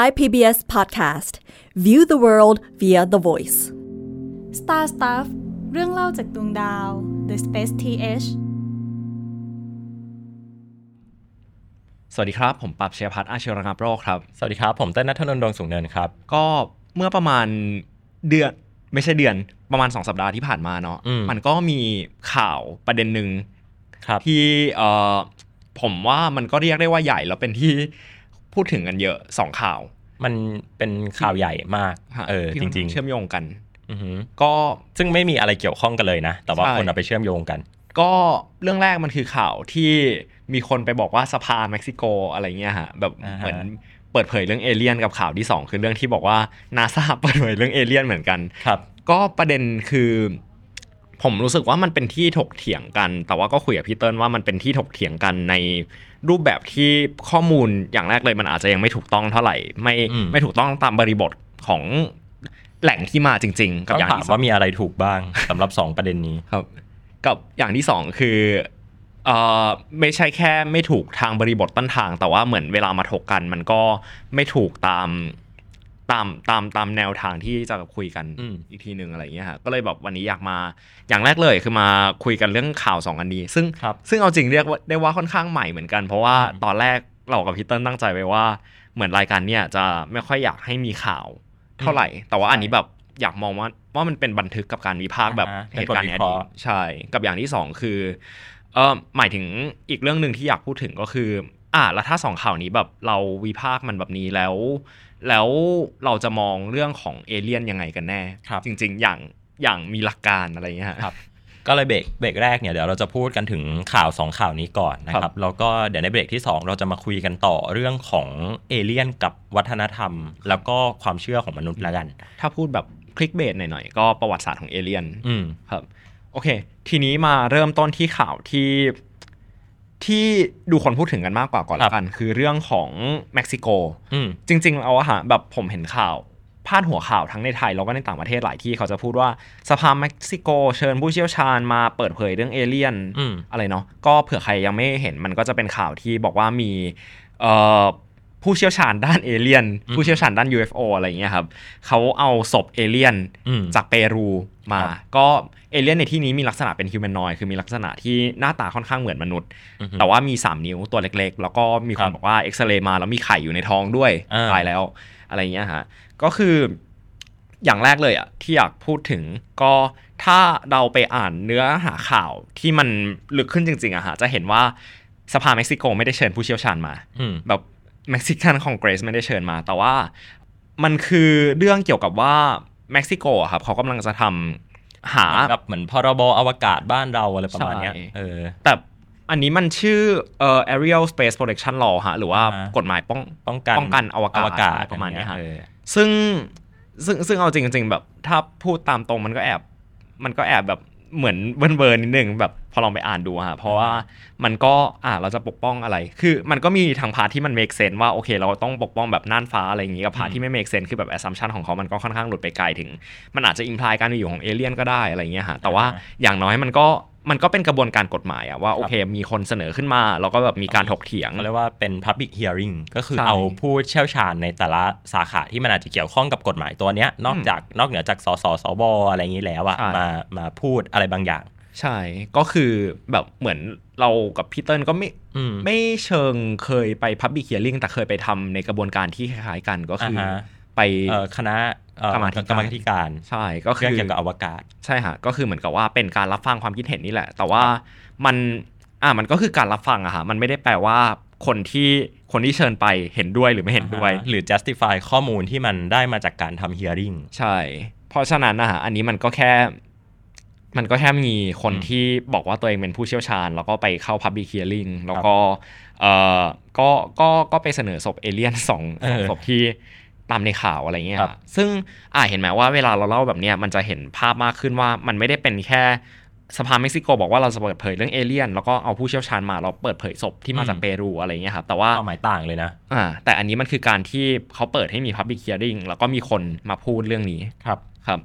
Thai PBS Podcast View the world via the voice Star Stuff เรื่องเล่าจากดวงดาว The Space TH สวัสดีครับ ผมปรับเชียร์พัฒน์อาชีวรังโรคครับ สวัสดีครับ ผมเต้นนัทนนท์ดวงสูงเนินครับ ก็เมื่อประมาณเดือนไม่ใช่เดือนประมาณ 2 สัปดาห์ที่ผ่านมาเนาะอืม มันก็มีข่าวประเด็นหนึ่งครับ ที่เอ่อผมว่ามันก็เรียกได้ว่าใหญ่แล้วเป็นที่ พูดถึงกันเยอะสองข่าว มันเป็นข่าวใหญ่มากฮะเออที่จค่อนริข้างงเชื่อมโยงกันๆอือหือก็ซึ่งไม่มีอะไรเกี่ยวข้องกันเลยนะ แต่ว่าใช่คนเอาไปเชื่อมโยงกัน ก็เรื่องแรกมันคือข่าวที่มีคนไปบอกว่าสภาเม็กซิโกอะไรเงี้ยฮะแบบอ่าฮะเหมือนเปิดเผยเรื่องเอเลี่ยนกับข่าวที่สองคือเรื่องที่บอกว่านาซาเปิดเผยเรื่องเอเลี่ยนเหมือนกันครับ ก็ประเด็นคือ ผมรู้สึกว่ามันเป็นที่ถกเถียงกัน แต่ว่าก็คุยกับพี่เติ้ลว่ามันเป็นที่ถกเถียงกันใน รูปแบบที่ข้อมูลอย่างแรกเลยมันอาจจะยังไม่ถูกต้องเท่าไหร่ ไม่อืมไม่ถูกต้องตามบริบทของแหล่งที่มาจริง ๆ กับต้องอย่างถามที่สองว่ามีอะไรถูกบ้างสำหรับสองประเด็นนี้ครับ กับอย่างที่สองคือเอ่อไม่ใช่แค่ไม่ถูกทางบริบทต้นทาง แต่ว่าเหมือนเวลามาถกกัน มันก็ไม่ถูกตาม ตามตามตามแนวทางที่จะคุยกันอืมอีกทีหนึ่งอะไรอย่างเงี้ยฮะก็เลยแบบวันนี้อยากมาอย่างแรกเลยคือมาคุยกันเรื่องข่าวสองอันนี้ ซึ่งครับซึ่งเอาจริงเรียกว่าได้ว่าค่อนข้างใหม่เหมือนกัน เพราะว่าตอนแรกเรากับพี่เติ้ลตั้งใจไว้ว่า เหมือนรายการเนี่ยจะไม่ค่อยอยากให้มีข่าวเท่าไหร่ แต่ว่าอันนี้แบบอยากมองว่าว่ามันเป็นบันทึกกับการวิพากษ์แบบอ่าฮะเหตุการณ์ในอเป็นบทวิเคดีราะตห์ใช่กับอย่างที่สองคือเออหมายถึงอีกเรื่องหนึ่งที่อยากพูดถึงก็คือ อ่าแล้วถ้าสองข่าวนี้แบบเราวิพากษ์มันแบบนี้แล้ว แล้วเราจะมองเรื่องของเอเลี่ยนยังไงกันแน่ครับจริง ๆ อย่างอย่างมีหลักการอะไรอย่างเงี้ยฮะครับก็เลยเบรกเบรกแรกเนี่ยเดี๋ยวเราจะพูดกันถึงข่าวสองข่าวนี้ก่อนนะคครัรับบแล้วก็เดี๋ยวในเบรกที่สองเราจะมาคุยกันต่อเรื่องของเอเลี่ยนกับวัฒนธรรม แล้วก็ความเชื่อของมนุษย์ละกัน ถ้าพูดแบบคลิกเบสหน่อยๆ ก็ประวัติศาสตร์ของเอเลี่ยนอืมครับโอเค ทีนี้มาเริ่มต้นที่ข่าวที่ ที่ดูคนพูดถึงกันมากกว่าก่อนครัละบกัน คือเรื่องของเม็กซิโกอืมจริงๆแล้วอะฮะแบบผมเห็นข่าวพาดหัวข่าวทั้งในไทยแล้วก็ในต่างประเทศหลายที่เขาจะพูดว่าสภาเม็กซิโกเชิญผู้เชี่ยวชาญมาเปิดเผยเรื่องเอเลี่ยนอืมอะไรเนาะก็เผื่อใครยังไม่เห็นมันก็จะเป็นข่าวที่บอกว่ามีเอ่อ ผู้เชี่ยวชาญด้านเอเลี่ยนอืมผู้เชี่ยวชาญด้าน UFO อะไรอย่างเงี้ยครับเขาเอาศพเอเลี่ยนอืมจากเปรูมาครับก็เอเลี่ยนในที่นี้มีลักษณะเป็นฮิวแมนนอยคือมีลักษณะที่หน้าตาค่อนข้างเหมือนมนุษย์อือฮึแต่ว่ามี 3 นิ้วตัวเล็กๆ แล้วก็มีคน ครับบอกว่าเอ็กซเรย์มาแล้วมีไข่อยู่ในท้องด้วยอ่าตายแล้วอะไรอย่างเงี้ยฮะก็คืออย่างแรกเลยอะที่อยากพูดถึงก็ถ้าเราไปอ่านเนื้อหาข่าวที่มันลึกขึ้นจริงๆอะฮะจะเห็นว่าสภาเม็กซิโกไม่ได้เชิญผู้เชี่ยวชาญมาอืมแบบ Mexican Congress ไม่ได้เชิญมา แต่ว่ามันคือเรื่องเกี่ยวกับว่าเม็กซิโกอะครับเขากำลังจะทำหาแบบเหมือนพรบอวกาศบ้านเราอะไรประมาณเนี้ยใช่เออแต่อันนี้มันชื่อเอ่อ aerial space protection law ฮะหรือว่าอ่ากฎหมายป้องป้องกันป้องกันอวกาศอวกาศอะไรประมาณเนี้ยฮะเออซึ่งซึ่งซึ่งเอาจริงๆแบบถ้าพูดตามตรงมันก็แอบ มันก็แอบแบบ เหมือนเบิร์นเบิร์นนิดนึงแบบพอลองไปอ่านดูฮะเพราะว่ามันก็อ่าเราจะปกป้องอะไร คือมันก็มีทาง part ที่มัน make sense ว่าโอเค เราต้องปกป้องแบบน่านฟ้าอะไรอย่างงี้กับ part ที่ไม่ make sense คือแบบ assumption ของเขามันก็ค่อนข้างหลุดไปไกลถึง มันอาจจะ imply การมีอยู่ของเอเลี่ยนก็ได้อะไรเงี้ยฮะแต่ว่าอ่าอย่างน้อยมันก็ มันก็เป็นกระบวนการกฎหมายอะว่าโอเค มีคนเสนอขึ้นมา แล้วก็แบบมีการถกเถียงเขาเรียกว่าเป็น public hearing ก็คือใช่เอาผู้เชี่ยวชาญในแต่ละสาขาที่มันอาจจะเกี่ยวข้องกับกฎหมายตัวเนี้ยนอกจากนอกเหนือจากสสสบอะไรอย่างนี้แล้วอะใช่มามาพูดอะไรบางอย่างใช่ ก็คือแบบเหมือนเรากับพี่เติ้ลก็ไม่อืมไม่เชิงเคยไป Public Hearing แต่เคยไปทำในกระบวนการที่คล้ายๆกันก็คืออาฮะไปเอ่อคณะเอ่อ กรรมาธิการกรรมาธิการใช่ก็คืเรื่องอเกี่ยวกับอวกาศ ใช่ฮะก็คือเหมือนกับว่าเป็นการรับฟังความคิดเห็นนี่แหละ แต่ว่ามันอ่ามันก็คือการรับฟังอะฮะมันไม่ได้แปลว่าคนที่คนที่เชิญไปเห็นด้วยหรือไม่เห็นด้วย หรือ justify ข้อมูลที่มันได้มาจากการทำ hearing ใช่ เพราะฉะนั้นนะฮะอันนี้มันก็แค่ มันก็แค่มีคนอืมที่บอกว่าตัวเองเป็นผู้เชี่ยวชาญ แล้วก็ไปเข้า Public Hearing แล้วก็เอ่อก็ก็ก็ไปเสนอศพเอเลี่ยนสองเออสองศพที่ ตามในข่าวอะไรเงี้ยครับฮะซึ่งอ่าเห็นไหมว่าเวลาเราเล่าแบบเนี้ยมันจะเห็นภาพมากขึ้นว่ามันไม่ได้เป็นแค่สภาเม็กซิโกบอกว่าเราจะเปิดเผยเรื่องเอเลี่ยน แล้วก็เอาผู้เชี่ยวชาญมาเราเปิดเผยศพที่มาจากเปรูอะไรเงี้ยครับแต่ว่าเป้าหมายต่างเลยนะอ่าแต่อันนี้มันคือการที่เขาเปิดให้มี Public Hearing แล้วก็มีคนมาพูดเรื่องนี้ครับครับ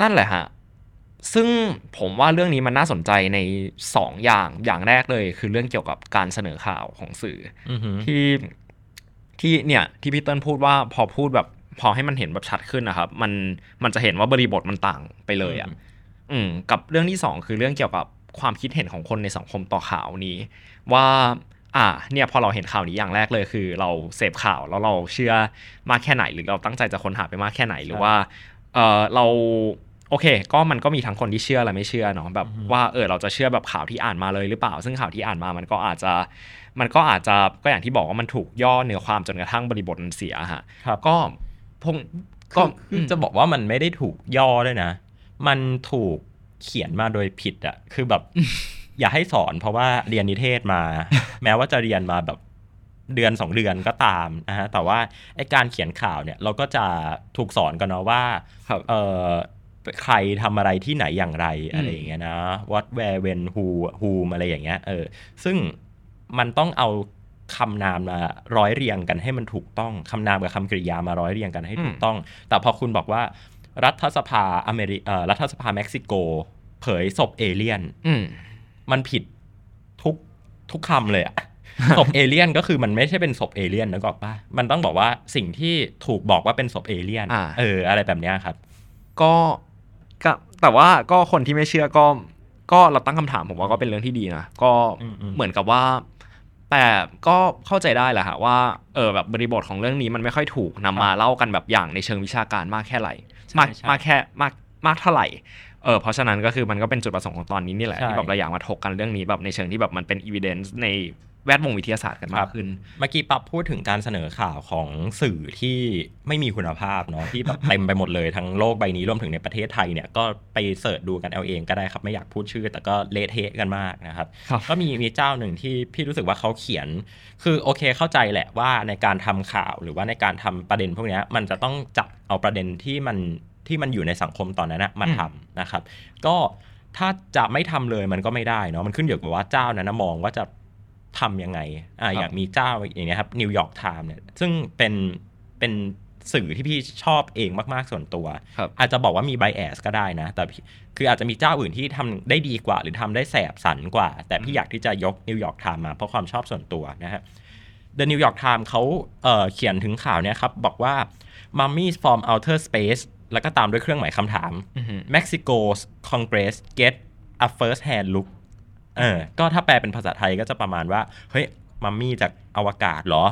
นั่นแหละฮะซึ่งผมว่าเรื่องนี้มันน่าสนใจในสองอย่างอย่างแรกเลย คือเรื่องเกี่ยวกับการเสนอข่าวของสื่ออือหือที่ ที่เนี่ยที่พี่เติ้ลพูดว่าพอพูดแบบพอให้มันเห็นแบบชัดขึ้นนะครับ มันมันจะเห็นว่าบริบทมันต่างไปเลยอะอืมกับเรื่องที่สองคือเรื่องเกี่ยวกับความคิดเห็นของคนในสังคมต่อข่าวนี้ ว่าอ่าเนี่ยพอเราเห็นข่าวนี้อย่างแรกเลยคือ เราเสพข่าวแล้วเราเชื่อมากแค่ไหน หรือเราตั้งใจจะค้นหาไปมากแค่ไหนหรือว่าเออเราโอเค ก็มันก็มีทั้งคนที่เชื่อและไม่เชื่อเนาะแบบว่าเออเราจะเชื่อแบบข่าวที่อ่านมาเลยหรือเปล่า ซึ่งข่าวที่อ่านมามันก็อาจจะ มันก็อาจจะก็อย่างที่บอกว่ามันถูกย่อเนื้อความจนกระทั่งบริบทมันเสียฮะครับก็พงก็ก็คือจะบอกว่ามันไม่ได้ถูกย่อด้วยนะ มันถูกเขียนมาโดยผิดอะคือแบบ อย่าให้สอนเพราะว่าเรียนนิเทศมา แม้ว่าจะเรียนมาแบบเดือนสองเดือนก็ตามนะฮะแต่ว่าไอการเขียนข่าวเนี่ย เราก็จะถูกสอนกันเนาะว่าครับเออใครทำอะไรที่ไหนอย่างไรอะไรอย่างเงี้ยนะ what where when who whom อะไรอย่างเงี้ยเออซึ่ง มันต้องเอาคำนามมาร้อยเรียงกันให้มันถูกต้องคำนามกับคำกริยามาร้อยเรียงกันให้ถูกต้อง แต่พอคุณบอกว่ารัฐสภาอเมริเอ่อรัฐสภาเม็กซิโก เผยศพเอเลี่ยนอืมมันผิดทุกทุกคำเลยอะศพเอเลี่ยนก็คือมันไม่ใช่เป็นศพเอเลี่ยนนะถูกปะมันต้องบอกว่าสิ่งที่ถูกบอกว่าเป็นศพเอเลี่ยนอ่าเออ อะไรแบบเนี้ยครับ ก็ก็แต่ว่าก็คนที่ไม่เชื่อก็ ก็เราตั้งคำถามผมว่าก็เป็นเรื่องที่ดีนะก็อืมอืมเหมือนกับว่า แต่ก็เข้าใจได้แหละฮะว่าเออแบบบริบทของเรื่องนี้มันไม่ค่อยถูกนำมาเล่ากันแบบอย่างในเชิงวิชาการมากแค่ไหนมากมากแค่มากมากเท่าไหร่ เออเพราะฉะนั้นก็คือมันก็เป็นจุดประสงค์ของตอนนี้นี่แหละ ที่แบบเราอยากมาถกกันเรื่องนี้แบบในเชิงที่แบบมันเป็น evidence ในแวดวงวิทยาศาสตร์กันมากขึ้น เมื่อกี้ปั๊บพูดถึงการเสนอข่าวของสื่อที่ไม่มีคุณภาพเนาะที่แบบเต็มไปหมดเลยทั้งโลกใบนี้รวมถึงในประเทศไทยเนี่ยก็ไป search ดูกันเอาเองก็ได้ครับ ไม่อยากพูดชื่อ แต่ก็เละเทะกันมากนะครับครับก็มีมีเจ้าหนึ่งที่พี่รู้สึกว่าเขาเขียน คือโอเคเข้าใจแหละว่าในการทำข่าวหรือว่าในการทำประเด็นพวกเนี้ยมันจะต้องจับเอาประเด็นที่มัน ที่มันอยู่ในสังคมตอนนั้นนะมาทำนะครับ ก็ถ้าจะไม่ทำเลยมันก็ไม่ได้เนาะมันขึ้นอยู่กับว่าเจ้านั้นนะมองว่าจะทำยังไงอ่าครับอย่างมีเจ้าอย่างเงี้ยครับ New York Times เนี่ยซึ่งเป็นเป็นสื่อที่พี่ชอบเองมากๆส่วนตัวครับอาจจะบอกว่ามี bias ก็ได้นะ แต่พี่คืออาจจะมีเจ้าอื่นที่ทำได้ดีกว่า หรือทำได้แสบสันกว่า แต่พี่อยากที่จะยก New York Times มาเพราะความชอบส่วนตัวนะฮะ The New York Times เขาเอ่อเขียนถึงข่าวเนี่ยครับ บอกว่า Mummies from Outer Space แล้วก็ตามด้วยเครื่องหมายคำถามอือฮึ Mexico's Congress get a first hand look เออ ก็ถ้าแปลเป็นภาษาไทยก็จะประมาณว่า เฮ้ย มัมมี่จากอวกาศเหรอ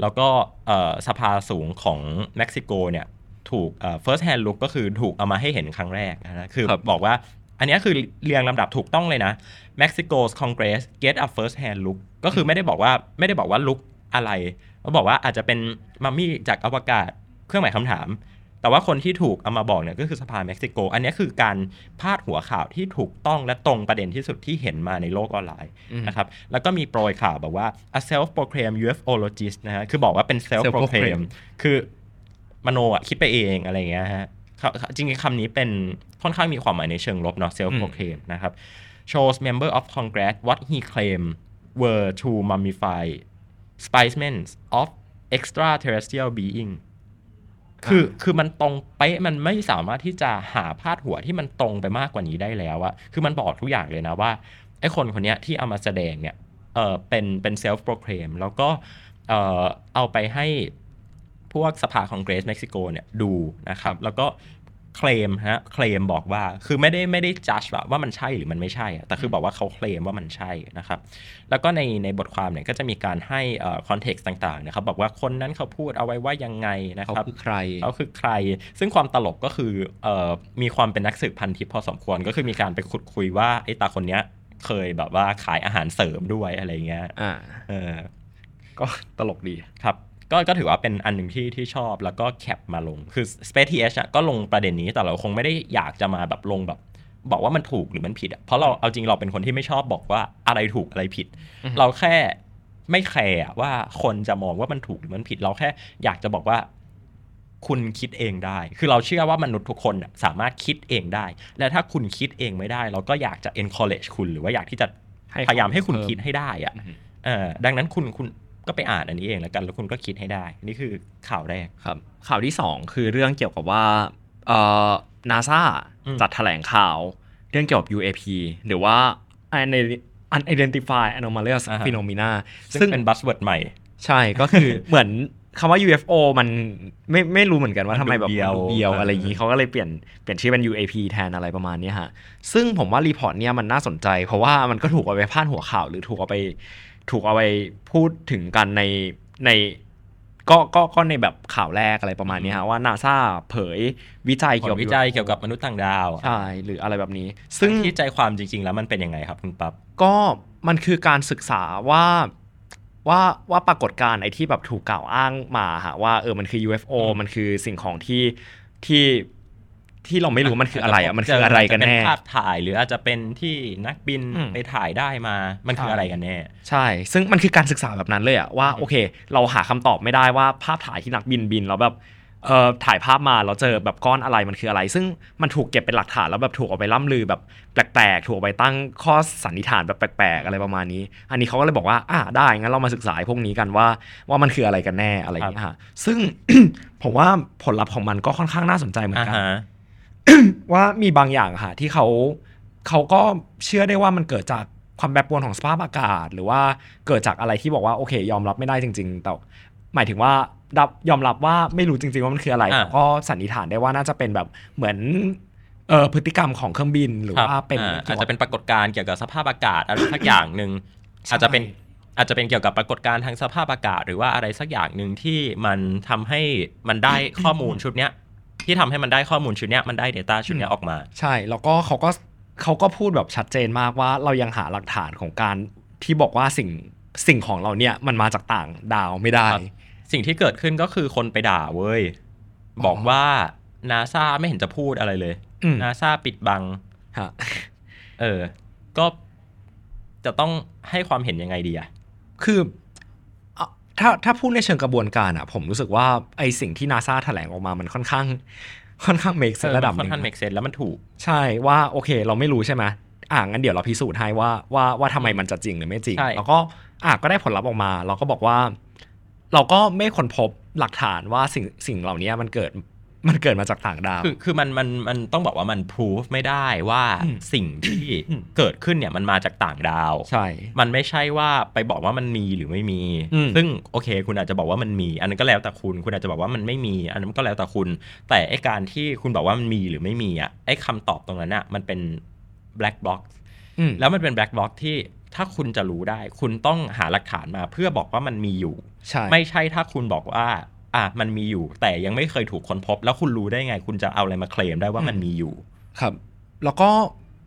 แล้วก็เอ่อสภาสูงของเม็กซิโกเนี่ย ถูกเอ่อ first hand look ก็คือถูกเอามาให้เห็นครั้งแรกนะฮะคือครับบอกว่า อันเนี้ยคือเรียงลำดับถูกต้องเลยนะ Mexico's Congress get a first hand look ก็คือไม่ได้บอกว่าไม่ได้บอกว่า look อะไรเขาบอกว่าอาจจะเป็นมัมมี่จากอวกาศ เครื่องหมายคำถาม แต่ว่าคนที่ถูกเอามาบอกเนี่ยก็คือสภาเม็กซิโก อันนี้คือการพาดหัวข่าวที่ถูกต้องและตรงประเด็นที่สุดที่เห็นมาในโลกออนไลน์อืมนะครับ แล้วก็มีโปรยข่าวบอกว่า a self-proclaimed UFOlogist นะฮะ คือบอกว่าเป็น self-proclaim self-proclaim คือมโนอะคิดไปเองอะไรอย่างเงี้ยฮะเขาจริงๆคำนี้เป็นค่อนข้างมีความหมายในเชิงลบเนาะ self-proclaim นะครับ shows member of Congress what he claimed were two mummified specimens of extraterrestrial being คือคือมันตรงเป๊ะมันไม่สามารถที่จะหาพาดหัวที่มันตรงไปมากกว่านี้ได้แล้วอะคือมันบอกทุกอย่างเลยนะว่าไอ้คนคนนี้ที่เอามาแสดงเนี่ยเออเป็นเป็น self-proclaim แล้วก็เออเอาไปให้พวกสภาคองเกรสเม็กซิโกเนี่ยดูนะครับ แล้วก็ เคลมฮะเคลมบอกว่าคือไม่ได้ไม่ได้จัดว่ามันใช่หรือมันไม่ใช่อะแต่คือบอกว่าเขาเคลมว่ามันใช่นะครับ แล้วก็ในในบทความเนี่ยก็จะมีการให้ context ต่างๆนะครับบอกว่าคนนั้นเขาพูดเอาไว้ว่ายังไงนะเขาครับคือใครเขาคือใคร ซึ่งความตลกก็คือเอ่อมีความเป็นนักสืบพันทิปพอสมควร ก็คือมีการไปขุดคุยว่าไอ้ตาคนเนี้ยเคยแบบว่าขายอาหารเสริมด้วยอะไรเงี้ยอ่าเออก็ตลกดีครับ ก็ก็ถือว่าเป็นอันหนึ่งที่ที่ชอบแล้วก็แคปมาลงคือ Space TH อะก็ลงประเด็นนี้แต่เราคงไม่ได้อยากจะมาแบบลงแบบ บอกว่ามันถูกหรือมันผิดอะเพราะเราเอาจริงเราเป็นคนที่ไม่ชอบบอกว่าอะไรถูกอะไรผิดอือฮึเราแค่ไม่แคร์อะว่าคนจะมองว่ามันถูกหรือมันผิด เราแค่อยากจะบอกว่าคุณคิดเองได้ คือเราเชื่อว่ามนุษย์ทุกคนน่ะสามารถคิดเองได้ และถ้าคุณคิดเองไม่ได้ เราก็อยากจะ encourage คุณหรือว่าอยากที่จะให้พยายามให้คุณเพิ่มคิดให้ได้อะอือฮึเออดังนั้นคุณคุณ ก็ไปอ่านอันนี้เองแล้วกันแล้วคุณก็คิดให้ได้ นี่คือข่าวแรกครับ ข่าวที่ 2 คือเรื่องเกี่ยวกับว่าเอ่อนาซาอืมจัดแถลงข่าวเรื่องเกี่ยวกับ UAP หรือว่า Unidentified Anomalous Phenomena ซึ่งซึ่งเป็น buzzword ใหม่ ใช่ก็คือเหมือนคำว่า UFO มันไม่ไม่รู้เหมือนกันว่ามันทำไมแบบดูเบียวมันดูเบียวเออออะไรอย่างนี้เขาก็เลยเปลี่ยนเปลี่ยนชื่อเป็น UAP แทนอะไรประมาณเนี้ยฮะ ซึ่งผมว่า report เนี้ยมันน่าสนใจ เพราะว่ามันก็ถูกเอาไปพาดหัวข่าวหรือถูกเอาไป ถูกเอาไปพูดถึงกันในในก็ก็ก็ในแบบข่าวแรกอะไรประมาณเนี้ยฮะว่านาซาเผยผลวิจัยเกี่ยวลกับวิจัยเกี่ยวกับมนุษย์ต่างดาวใช่หรืออะไรแบบนี้ ซึ่ซึ่งซึ่งที่ใจความจริง ๆ แล้วมันเป็นยังไงครับคุณปั๊บก็มันคือการศึกษาว่าว่าว่าปรากฏการณ์ไอ้ที่แบบถูกกล่าวอ้างมาฮะว่าเออมันคือ UFO อืมมันคือสิ่งของที่ที่ ที่เราไม่รู้มันคืออะไรอะมันคืออะไรกันแน่าจจะเป็ภาพถ่ายหรืออาจจะเป็นที่นักบินอืมไปถ่ายได้มามันคือใช่อะไรกันแน่ ใช่ ซึ่งมันคือการศึกษาแบบนั้นเลยอะว่าอืมโอเค เราหาคำตอบไม่ได้ว่าภาพถ่ายที่นักบินบินแล้วแบบเอ่อถ่ายภาพมาเราเจอแบบก้อนอะไรมันคืออะไร ซึ่งมันถูกเก็บเป็นหลักฐานแล้วแบบถูกเอาไปล่ำลือแบบแปลกๆ ถูกเอาไปตั้งข้อสันนิษฐานแบบแปลกๆ อะไรประมาณนี้ อันนี้เขาก็เลยบอกว่าอ่าได้งั้นเรามาศึกษาไอ้พวกนี้กันว่าว่ามันคืออะไรกันแน่อะไรอย่างเงี้ยฮะซึ่งผมว่าผลลัพธ์ของมันก็ค่อนข้างน่าสนใจเหมือนอ่ากันฮะ ว่ามีบางอย่างค่ะที่เขาเขาก็เชื่อได้ว่ามันเกิดจากความแปรปรวนของสภาพอากาศ หรือว่าเกิดจากอะไรที่บอกว่าโอเค ยอมรับไม่ได้จริง ๆ แต่หมายถึงว่ารับยอมรับว่าไม่รู้จริง ๆ ว่ามันคืออะไรอ่าแต่ก็สันนิษฐานได้ว่าน่าจะเป็นแบบเหมือนเอ่อพฤติกรรมของเครื่องบินหรือครับว่าเป็นอ่าเกี่อาจยวกัจะบเป็นปรากฏการณ์เกี่ยวกับสภาพอากาศอะไรสักอย่างหนึ่งใช่อาจจะเป็นอาจจะเป็นเกี่ยวกับปรากฏการณ์ทางสภาพอากาศ หรือว่าอะไรสักอย่างหนึ่งที่มันทำให้มันได้ข้อมูลชุดเนี้ย ที่ทำให้มันได้ข้อมูลชุดเนี้ยมันได้ Data ชุดเนี้ยออกมา ใช่ แล้วก็เขาก็เขาก็พูดแบบชัดเจนมากว่าเรายังหาหลักฐานของการที่บอกว่าสิ่งสิ่งของเราเนี่ยมันมาจากต่างดาวไม่ได้ครับสิ่งที่เกิดขึ้นก็คือคนไปด่าเว้ยบอกว่านาซาไม่เห็นจะพูดอะไรเลยอืมนาซาปิดบังฮะเออ ก็จะต้องให้ความเห็นยังไงดีอะคือเอา ถ้าถ้าพูดในเชิงกระบวนการอะผมรู้สึกว่าไอสิ่งที่นาซาแถลงออกมามันค่อนข้าง ค่อนข้าง make sense เออระดับหนึ่งค่อนข้าง make sense แล้วมันถูก ใช่ว่าโอเค เราไม่รู้ใช่ไหมอ่างั้นเดี๋ยวเราพิสูจน์ให้ว่าว่าว่าทำไมมันจะจริงหรือไม่จริงใช่แล้วก็อ่าก็ได้ผลลัพธ์ออกมา เราก็บอกว่า เราก็ไม่ค้นพบหลักฐานว่าสิ่งสิ่งเหล่านี้มันเกิด มันเกิดมาจากต่างดาว คือคือมันมันมันต้องบอกว่ามันพิสูจไม่ได้ว่าอืมสิ่งที่อืมเกิดขึ้นเนี่ยมันมาจากต่างดาว ใช่ มันไม่ใช่ว่าไปบอกว่ามันมีหรือไม่มีอืมซึ่งโอเค คุณอาจจะบอกว่ามันมี อันนั้นก็แล้วแต่คุณ คุณอาจจะบอกว่ามันไม่มี อันนั้นก็แล้วแต่คุณ แต่ไอการที่คุณบอกว่ามันมีหรือไม่มีอะไอคำตอบตรงนั้นอะมันเป็น black box อืมแล้วมันเป็น black box ที่ถ้าคุณจะรู้ได้ คุณต้องหาหลักฐานมาเพื่อบอกว่ามันมีอยู่ใช่ไม่ใช่ถ้าคุณบอกว่า อะมันมีอยู่ แต่ยังไม่เคยถูกค้นพบ แล้วคุณรู้ได้ไง คุณจะเอาอะไรมาเคลมได้ว่ามันมีอยู่ ครับ แล้วก็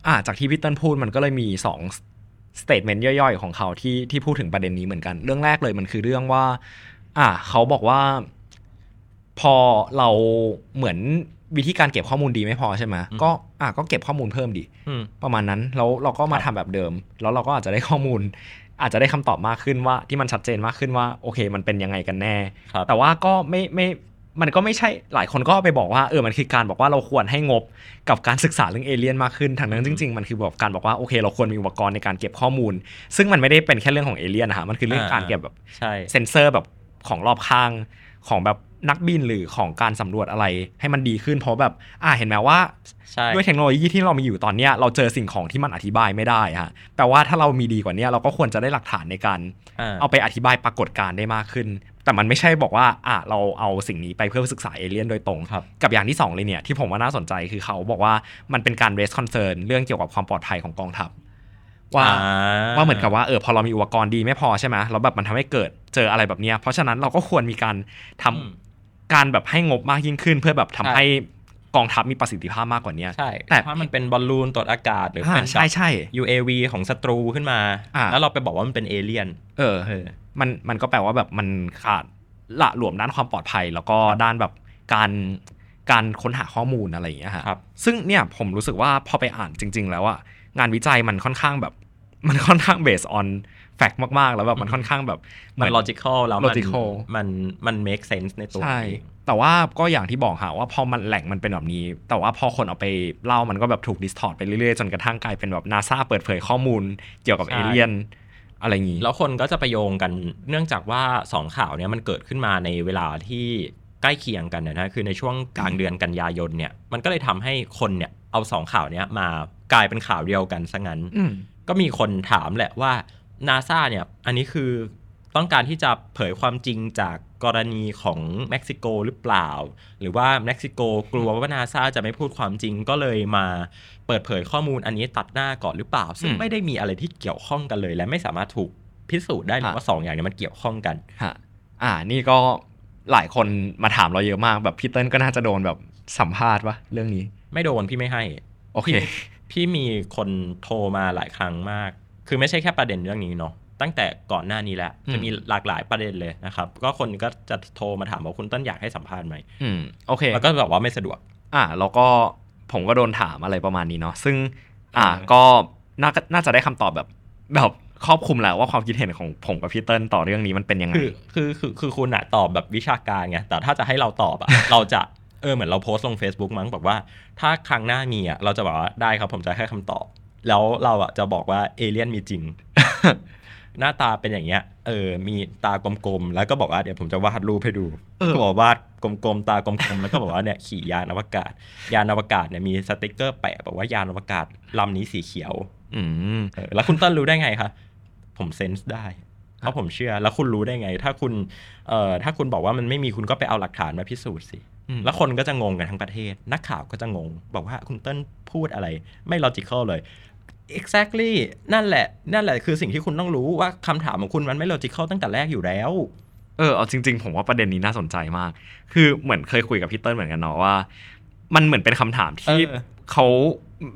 อ่าจากที่พี่เติ้ลพูดมันก็เลยมีสองสเตทเมนต์ย่อยๆ ของเขาที่ที่พูดถึงประเด็นนี้เหมือนกัน เรื่องแรกเลยมันคือเรื่องว่า อ่า เขาบอกว่า พอเราเหมือนวิธีการเก็บข้อมูลดีไม่พอใช่ไหมอืมก็อ่าก็เก็บข้อมูลเพิ่มดีอืมประมาณนั้นแล้วเราก็มาครัทำบแบบเดิม แล้วเราก็อาจจะได้ข้อมูล อาจจะได้คำตอบมากขึ้นว่าที่มันชัดเจนมากขึ้นว่าโอเค มันเป็นยังไงกันแน่ครับแต่ว่าก็ไม่ไม่มันก็ไม่ใช่หลายคนก็ไปบอกว่าเออมันคือการบอกว่าเราควรให้งบกับการศึกษาเรื่องเอเลี่ยนมากขึ้นทางนั้นจริง ๆ มันคือแบบการบอกว่าโอเค เราควรมีอุปกรณ์ในการเก็บข้อมูล ซึ่งมันไม่ได้เป็นแค่เรื่องของเอเลี่ยนนะฮะมันคือเรื่องอ่าการเก็บแบบใช่เซนเซอร์แบบของรอบข้างของแบบ นักบินหรือของการสำรวจอะไรให้มันดีขึ้น เพราะแบบ อ่าเห็นไหมว่าใช่ด้วยเทคโนโลยีที่เรามีอยู่ตอนเนี้ยเราเจอสิ่งของที่มันอธิบายไม่ได้ฮะแปลว่าถ้าเรามีดีกว่าเนี้ยเราก็ควรจะได้หลักฐานในการอ่าเอาไปอธิบายปรากฏการณ์ได้มากขึ้น แต่มันไม่ใช่บอกว่าอะเราเอาสิ่งนี้ไปเพื่อศึกษาเอเลี่ยนโดยตรงครับกับอย่างที่สองเลยเนี่ยที่ผมว่าน่าสนใจคือเขาบอกว่ามันเป็นการ raise concern เรื่องเกี่ยวกับความปลอดภัยของกองทัพว่าอ่ว่าเหมือนกับว่าเออพอเรามีอุปกรณ์ดีไม่พอใช่ไหมแล้วแบบมันทำให้เกิดเจออะไรแบบเนี้ยเพราะฉะนั้นเราก็ควรมีการทำอืม การแบบให้งบมากยิ่งขึ้น เพื่อแบบทำใช่ให้กองทัพมีประสิทธิภาพมากกว่าเนี้ยใช่แต่แต่ถ้ามันเป็นบอลลูนตรวจอากาศหรืออ่าเป็นใช่ใช่แบบ UAV ของศัตรูขึ้นมาอ่าแล้วเราไปบอกว่ามันเป็นเอเลี่ยนเออเออมันมันก็แปลว่าแบบมันขาดละหลวมด้านความปลอดภัย แล้วก็ด้านแบบการการค้นหาข้อมูลอะไรอย่างเงี้ยฮะครับ ซึ่งเนี่ยผมรู้สึกว่าพอไปอ่านจริง ๆ แล้วอะงานวิจัยมันค่อนข้างแบบมันค่อนข้าง based on fact มากๆ แล้วแบบมันค่อนข้างแบบเหมันมือน logical แล้วมัน logical มันมัน make sense ในตัวใช่เองแต่ว่าก็อย่างที่บอกค่ะว่าพอมันแหล่งมันเป็นแบบนี้ แต่ว่าพอคนเอาไปเล่ามันก็แบบถูก distort ไปเรื่อยๆ จนกระทั่งกลายเป็นแบบนาซาเปิดเผยข้อมูลเกี่ยวกับใช่เอเลี่ยนอะไรอย่างงี้ แล้วคนก็จะไปโยงกันเนื่องจากว่าสองข่าวเนี้ยมันเกิดขึ้นมาในเวลาที่ใกล้เคียงกันนะนะคือในช่วงกลางเดือนกันยายนเนี่ยมันก็เลยทำให้คนเนี่ยเอาสองข่าวเนี้ยมากลายเป็นข่าวเดียวกันซะงั้นอืมก็มีคนถามแหละว่า นาซาเนี่ยอันนี้คือต้องการที่จะเผยความจริงจากกรณีของเม็กซิโกหรือเปล่า หรือว่าเม็กซิโกกลัวว่านาซาจะไม่พูดความจริงก็เลยมาเปิดเผยข้อมูลอันนี้ตัดหน้าก่อนหรือเปล่า ซึ่งอืมไม่ได้มีอะไรที่เกี่ยวข้องกันเลย และไม่สามารถถูกพิสูจน์ได้เลยฮะว่าสองอย่างนี้มันเกี่ยวข้องกันฮะอ่านี่ก็หลายคนมาถามเราเยอะมากแบบพี่เติ้ลก็น่าจะโดนแบบสัมภาษณ์วะเรื่องนี้ ไม่โดนพี่ไม่ให้ โอเค พี่มีคนโทรมาหลายครั้งมาก คือไม่ใช่แค่ประเด็นเรื่องนี้เนาะตั้งแต่ก่อนหน้านี้แล้วอืมจะมีหลากหลายประเด็นเลยนะครับ ก็คนก็จะโทรมาถามว่าคุณต้นอยากให้สัมภาษณ์ไหมอืมโอเคแล้วก็แบบว่าไม่สะดวก อ่าแล้วก็ผมก็โดนถามอะไรประมาณนี้เนาะซึ่ง อ่าอ่าก็น่าน่าจะได้คำตอบแบบแบบครอบคลุมแล้วว่าความคิดเห็นของผมกับพี่เติ้ลต่อเรื่องนี้มันเป็นยังไงคือคือคือคือคุณอะตอบแบบวิชาการไงแต่ถ้าจะให้เราตอบอะเราจะเออเหมือนเราโพสต์ลง Facebook มั้งบอกว่า ถ้าครั้งหน้ามีอะเราจะบอกว่าได้ครับผมจะให้คำตอบ แล้วเราอะจะบอกว่าเอเลี่ยนมีจริง หน้าตาเป็นอย่างเงี้ย เออ มีตากลมๆ แล้วก็บอกว่าเดี๋ยวผมจะวาดรูปให้ดูเออก็บอกวาดกลมๆ ตากลมๆ แล้วก็บอกว่าเนี่ยขี่ยานอวกาศ ยานอวกาศเนี่ยมีสติกเกอร์แปะบอกว่ายานอวกาศลำนี้สีเขียว อืมเออแล้วคุณต้นรู้ได้ไงคะ ผมเซนส์ได้เพราะผมเชื่อ แล้วคุณรู้ได้ไง ถ้าคุณ เอ่อ ถ้าคุณบอกว่ามันไม่มีคุณก็ไปเอาหลักฐานมาพิสูจน์สิอืมแล้วคนก็จะงงกันทั้งประเทศ นักข่าวก็จะงง บอกว่าคุณเต้นพูดอะไร ไม่ logical เลย exactly นั่นแหละ นั่นแหละคือสิ่งที่คุณต้องรู้ว่าคำถามของคุณมันไม่ logical ตั้งแต่แรกอยู่แล้ว เออเอาจริง ๆ ผมว่าประเด็นนี้น่าสนใจมาก คือเหมือนเคยคุยกับพี่เติ้ลเหมือนกันเนาะว่า มันเหมือนเป็นคำถามที่เออเขา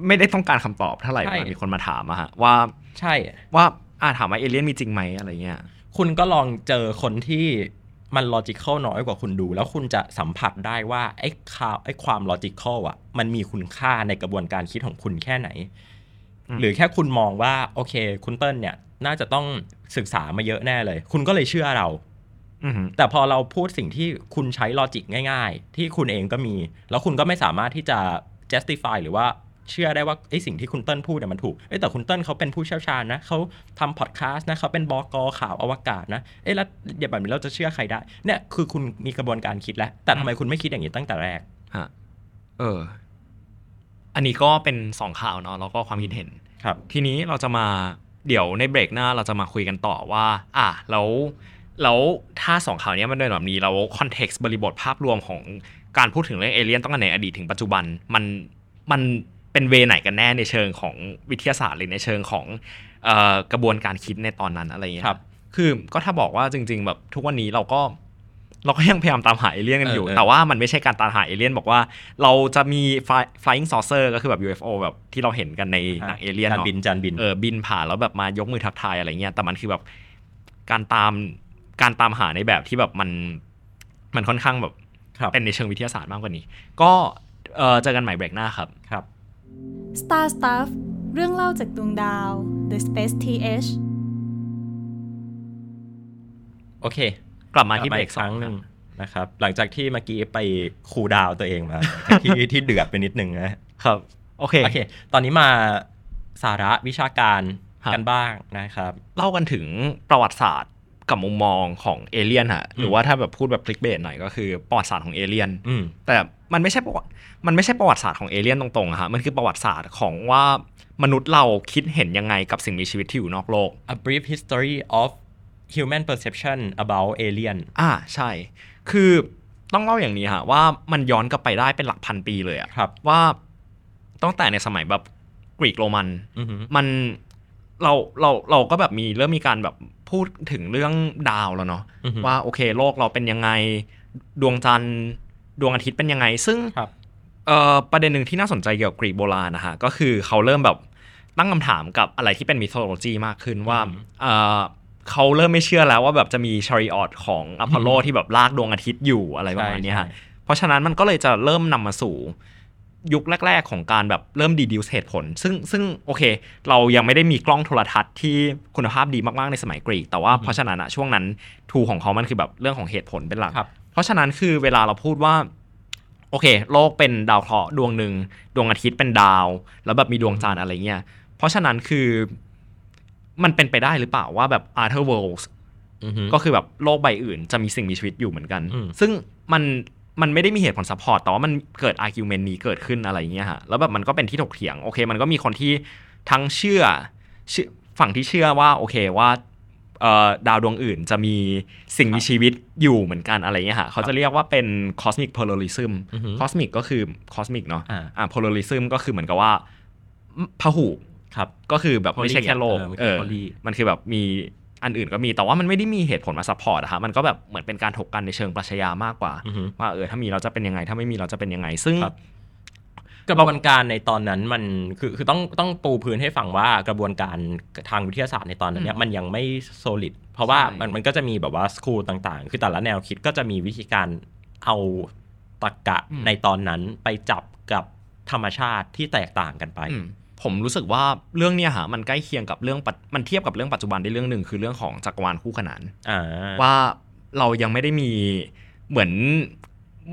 ไม่ได้ต้องการคำตอบเท่าไหร่ใช่เวลามีคนมาถามอะฮะว่าใช่ ว่าอ่าถามว่าเอเลี่ยนมีจริงไหมอะไรเงี้ยคุณก็ลองเจอคนที่มัน logical น้อยกว่าคุณดู แล้วคุณจะสัมผัสได้ว่าไอ้ข่าวไอ้ความ logical อะ มันมีคุณค่าในกระบวนการคิดของคุณแค่ไหนอืม หรือแค่คุณมองว่าโอเค คุณเติ้ลเนี่ยน่าจะต้องศึกษามาเยอะแน่เลย คุณก็เลยเชื่อเราอือหือแต่พอเราพูดสิ่งที่คุณใช้ลอจิกง่าย ๆ ที่คุณเองก็มี แล้วคุณก็ไม่สามารถที่จะ justify หรือว่าเชื่อได้ว่าไอ้สิ่งที่คุณเติ้ลพูดเนี่ยมันถูกเอ้ยแต่คุณเติ้ลเขาเป็นผู้เชี่ยวชาญนะเขาทำพอดแคสต์นะเขาเป็นบอกข่าวอวกาศนะเอ้ยแล้วอย่าแบบนี้เราจะเชื่อใครได้ เนี่ยคือคุณมีกระบวนการคิดแล้ว แต่ทำไมคุณไม่คิดอย่างนี้ตั้งแต่แรกฮะเออ อันนี้ก็เป็นสองข่าวเนาะแล้วก็ความคิดเห็น ครับทีนี้เราจะมาเดี๋ยวในเบรกหน้าเราจะมาคุยกันต่อว่า อะแล้วแล้วถ้าสองข่าวเนี้ยมันเป็นแบบนี้แล้ว context บริบทภาพรวมของการพูดถึงเรื่องเอเลี่ยนตั้งแต่ในอดีตถึงปัจจุบันมันมันเป็น way ไหนกันแน่ในเชิงของวิทยาศาสตร์หรือในเชิงของเอ่อกระบวนการคิดในตอนนั้นอะไรอย่างเงี้ยครับ คือก็ถ้าบอกว่าจริง ๆ แบบทุกวันนี้เราก็ เราก็ยังพยายามตามหาเอเลี่ยนกันอยู่เออเออแต่ว่ามันไม่ใช่การตามหาเอเลี่ยนบอกว่า เราจะมี fly- flying saucer ก็คือแบบ UFO แบบที่เราเห็นกันในหนังเอเลี่ยนจานเนาะบินจานบินเออบินผ่านแล้วแบบมายกมือทักทายอะไรเงี้ยแต่มันคือแบบการตามการตามหาในแบบที่แบบมันมันค่อนข้างแบบครับเป็นในเชิงวิทยาศาสตร์มากกว่านี้ ก็เออเจอกันใหม่เบรกหน้าครับครับ Star Stuff เรื่องเล่าจากดวงดาว The Space TH โอเคก ลับมาที่กลัเบรอีกกสคอรั้งงหหนึ่นึ่งงนะครับ หลังจากที่เมื่อกี้ไปคูลดาวน์ตัวเองมา ที่ที่เดือดไปนิดนึงนะครับโอเคโอเค ตอนนี้มาสาระวิชาการครับกันบ้างนะครับ เล่ากันถึงประวัติศาสตร์กับมุมมองของเอเลี่ยนฮะหรือมว่าถ้าแบบพูดแบบคลิกเบสหน่อยก็คือประวัติศาสตร์ของเอเลี่ยนอืมแต่มันไม่ใช่ประวัติมันไม่ใช่ประวัติศาสตร์ของเอเลี่ยนตรงๆอะฮะมันคือประวัติศาสตร์ของว่ามนุษย์เราคิดเห็นยังไงกับสิ่งมีชีวิตที่อยู่นอกโลก A brief history of human perception about alien อ่าใช่ คือต้องเล่าอย่างนี้ฮะว่ามันย้อนกลับไปได้เป็นหลักพันปีเลยอะครับว่าตั้งแต่ในสมัยแบบกรีกโรมันอือหือมันเราเราเราก็แบบมีเริ่มมีการแบบพูดถึงเรื่องดาวแล้วเนาะอือหือว่าโอเคโลกเราเป็นยังไงดวงจันทร์ดวงอาทิตย์เป็นยังไง ซึ่งครับเอ่อประเด็นหนึ่งที่น่าสนใจเกี่ยวกับกรีกโบราณนะฮะก็คือเขาเริ่มแบบตั้งคำถามกับอะไรที่เป็นมิโ o โลจีมากขึ้นว่าอืม เอ่อเขาเริ่มไม่เชื่อแล้วว่าแบบจะมี chariot ของอพอลโลที่แบบลากดวงอาทิตย์อยู่อะไรประมาณเนี้ยฮะใช่เพราะฉะนั้นมันก็เลยจะเริ่มนำมาสู่ยุคแรก ๆ ของการแบบเริ่ม deduce เหตุผล ซึ่งซึ่งโอเค เรายังไม่ได้มีกล้องโทรทรรศน์ที่คุณภาพดีมากๆในสมัยกรีก แต่ว่าเพราะฉะนั้นอะช่วงนั้น tool ของเขามันคือแบบเรื่องของเหตุผลเป็นหลักครับเพราะฉะนั้นคือเวลาเราพูดว่า โอเค โลกเป็นดาวเคราะห์ดวงหนึ่งดวงอาทิตย์เป็นดาว แล้วแบบมีดวงจันทร์อะไรเงี้ยเพราะฉะนั้นคือ มันเป็นไปได้หรือเปล่าว่าแบบ other worlds อือหือก็คือแบบโลกใบอื่นจะมีสิ่งมีชีวิตอยู่เหมือนกันอืมซึ่งมันมันไม่ได้มีเหตุผล support แต่ว่ามันเกิด argument นี้เกิดขึ้นอะไรเงี้ยฮะแล้วแบบมันก็เป็นที่ถกเถียงโอเค มันก็มีคนที่ทั้งเชื่อเชื่อฝั่งที่เชื่อว่าโอเคว่าเอ่อดาวดวงอื่นจะมีสิ่งมีชีวิตอยู่เหมือนกันอะไรเงี้ยฮะเขาจะเรียกว่าเป็น cosmic pluralism อือฮึ cosmic ก็คือ cosmic เนาะอ่าอ่า pluralism ก็คือเหมือนกับว่าพหุ ครับก็คือแบบ Poly ไม่ใช่แค่โลกเออไม่ใช่เออ poly มันคือแบบมีอันอื่นก็มีแต่ว่ามันไม่ได้มีเหตุผลมา support อะฮะมันก็แบบเหมือนเป็นการถกกันในเชิงปรัชญามากกว่าอือฮึว่าเออถ้ามีเราจะเป็นยังไง ถ้าไม่มีเราจะเป็นยังไง ซึ่งครับกระบวนการในตอนนั้นมันคือคือต้องต้องปูพื้นให้ฟังว่ากระบวนการทางวิทยาศาสตร์ในตอนนั้นเนี่ยมันยังไม่ solid เพราะว่าใช่มันมันก็จะมีแบบว่า school ต่างๆ คือแต่ละแนวคิดก็จะมีวิธีการเอาตรรกะในตอนนั้นไปจับกับธรรมชาติที่แตกต่างกันไปอืม ผมรู้สึกว่าเรื่องเนี้ยฮะมันใกล้เคียงกับเรื่องปัจมันเทียบกับเรื่องปัจจุบันได้เรื่องหนึ่งคือเรื่องของจักรวาลคู่ขนานอ่าว่าเรายังไม่ได้มีเหมือน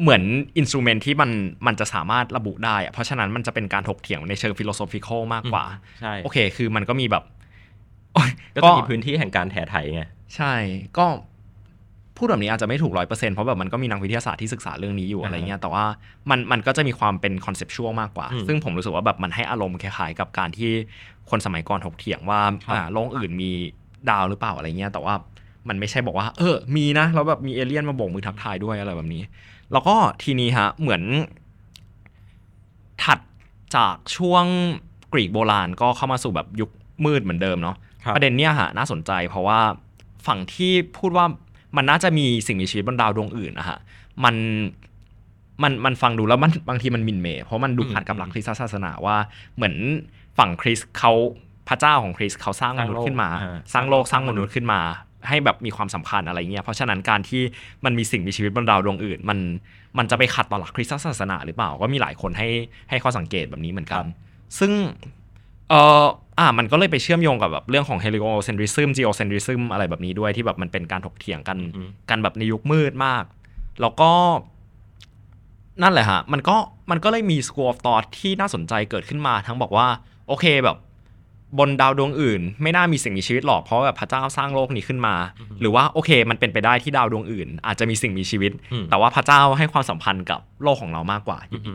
เหมือน instrument ที่มันมันจะสามารถระบุได้อะเพราะฉะนั้นมันจะเป็นการถกเถียงในเชิง philosophical มากกว่าใช่โอเค คือมันก็มีแบบโอ๊ยก็จะมีพื้นที่แห่งการแถไถไงใช่ก็ พูดแบบนี้อาจจะไม่ถูกร้อยเปอร์เซ็นต์เพราะแบบมันก็มีนักวิทยาศาสตร์ที่ศึกษาเรื่องนี้อยู่อ่าฮะอะไรเงี้ยแต่ว่ามันมันก็จะมีความเป็น conceptual มากกว่าอืมซึ่งผมรู้สึกว่าแบบมันให้อารมณ์คล้ายๆกับการที่คนสมัยก่อนถกเถียงว่าครับอ่าโลกอื่นมีดาวหรือเปล่าอะไรเงี้ยแต่ว่ามันไม่ใช่บอกว่า เออ มีนะแล้วแบบมีเอเลี่ยนมาโบกมือทักทายด้วยอะไรแบบนี้ แล้วก็ทีนี้ฮะเหมือน ถัดจากช่วงกรีกโบราณก็เข้ามาสู่แบบยุคมืดเหมือนเดิมเนาะครับประเด็นเนี้ยฮะน่าสนใจเพราะว่าฝั่งที่พูดว่า มันน่าจะมีสิ่งมีชีวิตบนดาวดวงอื่นนะฮะมันมันมันฟังดูแล้วมันบางทีมันหมินเมย์เพราะมันดูอืมขัดกับหลักคริสตศาสนาว่าเหมือนฝั่งคริสต์เขาพระเจ้าของคริสต์เขาสร้างมนุษย์ขึ้นมาอ่าสร้างโลกสร้างมนุษย์ขึ้นมา ให้แบบมีความสำคัญอะไรเงี้ยเพราะฉะนั้นการที่มันมีสิ่งมีชีวิตบนดาวดวงอื่น มันมันจะไปขัดต่อหลักคริสตศาสนาหรือเปล่าก็มีหลายคนให้ให้ข้อสังเกตแบบนี้เหมือนกัน ซึ่ง เอออ่ามันก็เลยไปเชื่อมโยงกับแบบเรื่องของ heliocentrism geocentrism อะไรแบบนี้ด้วยที่แบบมันเป็นการถกเถียงกันอืมกันแบบในยุคมืดมาก แล้วก็ นั่นแหละฮะ มันก็มันก็เลยมี school of thought ที่น่าสนใจเกิดขึ้นมา ทั้งบอกว่า โอเคแบบบนดาวดวงอื่น ไม่น่ามีสิ่งมีชีวิตหรอกเพราะแบบพระเจ้าสร้างโลกนี้ขึ้นมา หรือว่าโอเค มันเป็นไปได้ที่ดาวดวงอื่น อาจจะมีสิ่งมีชีวิตอืมแต่ว่าพระเจ้าให้ความสัมพันธ์กับโลกของเรามากกว่าอือฮึ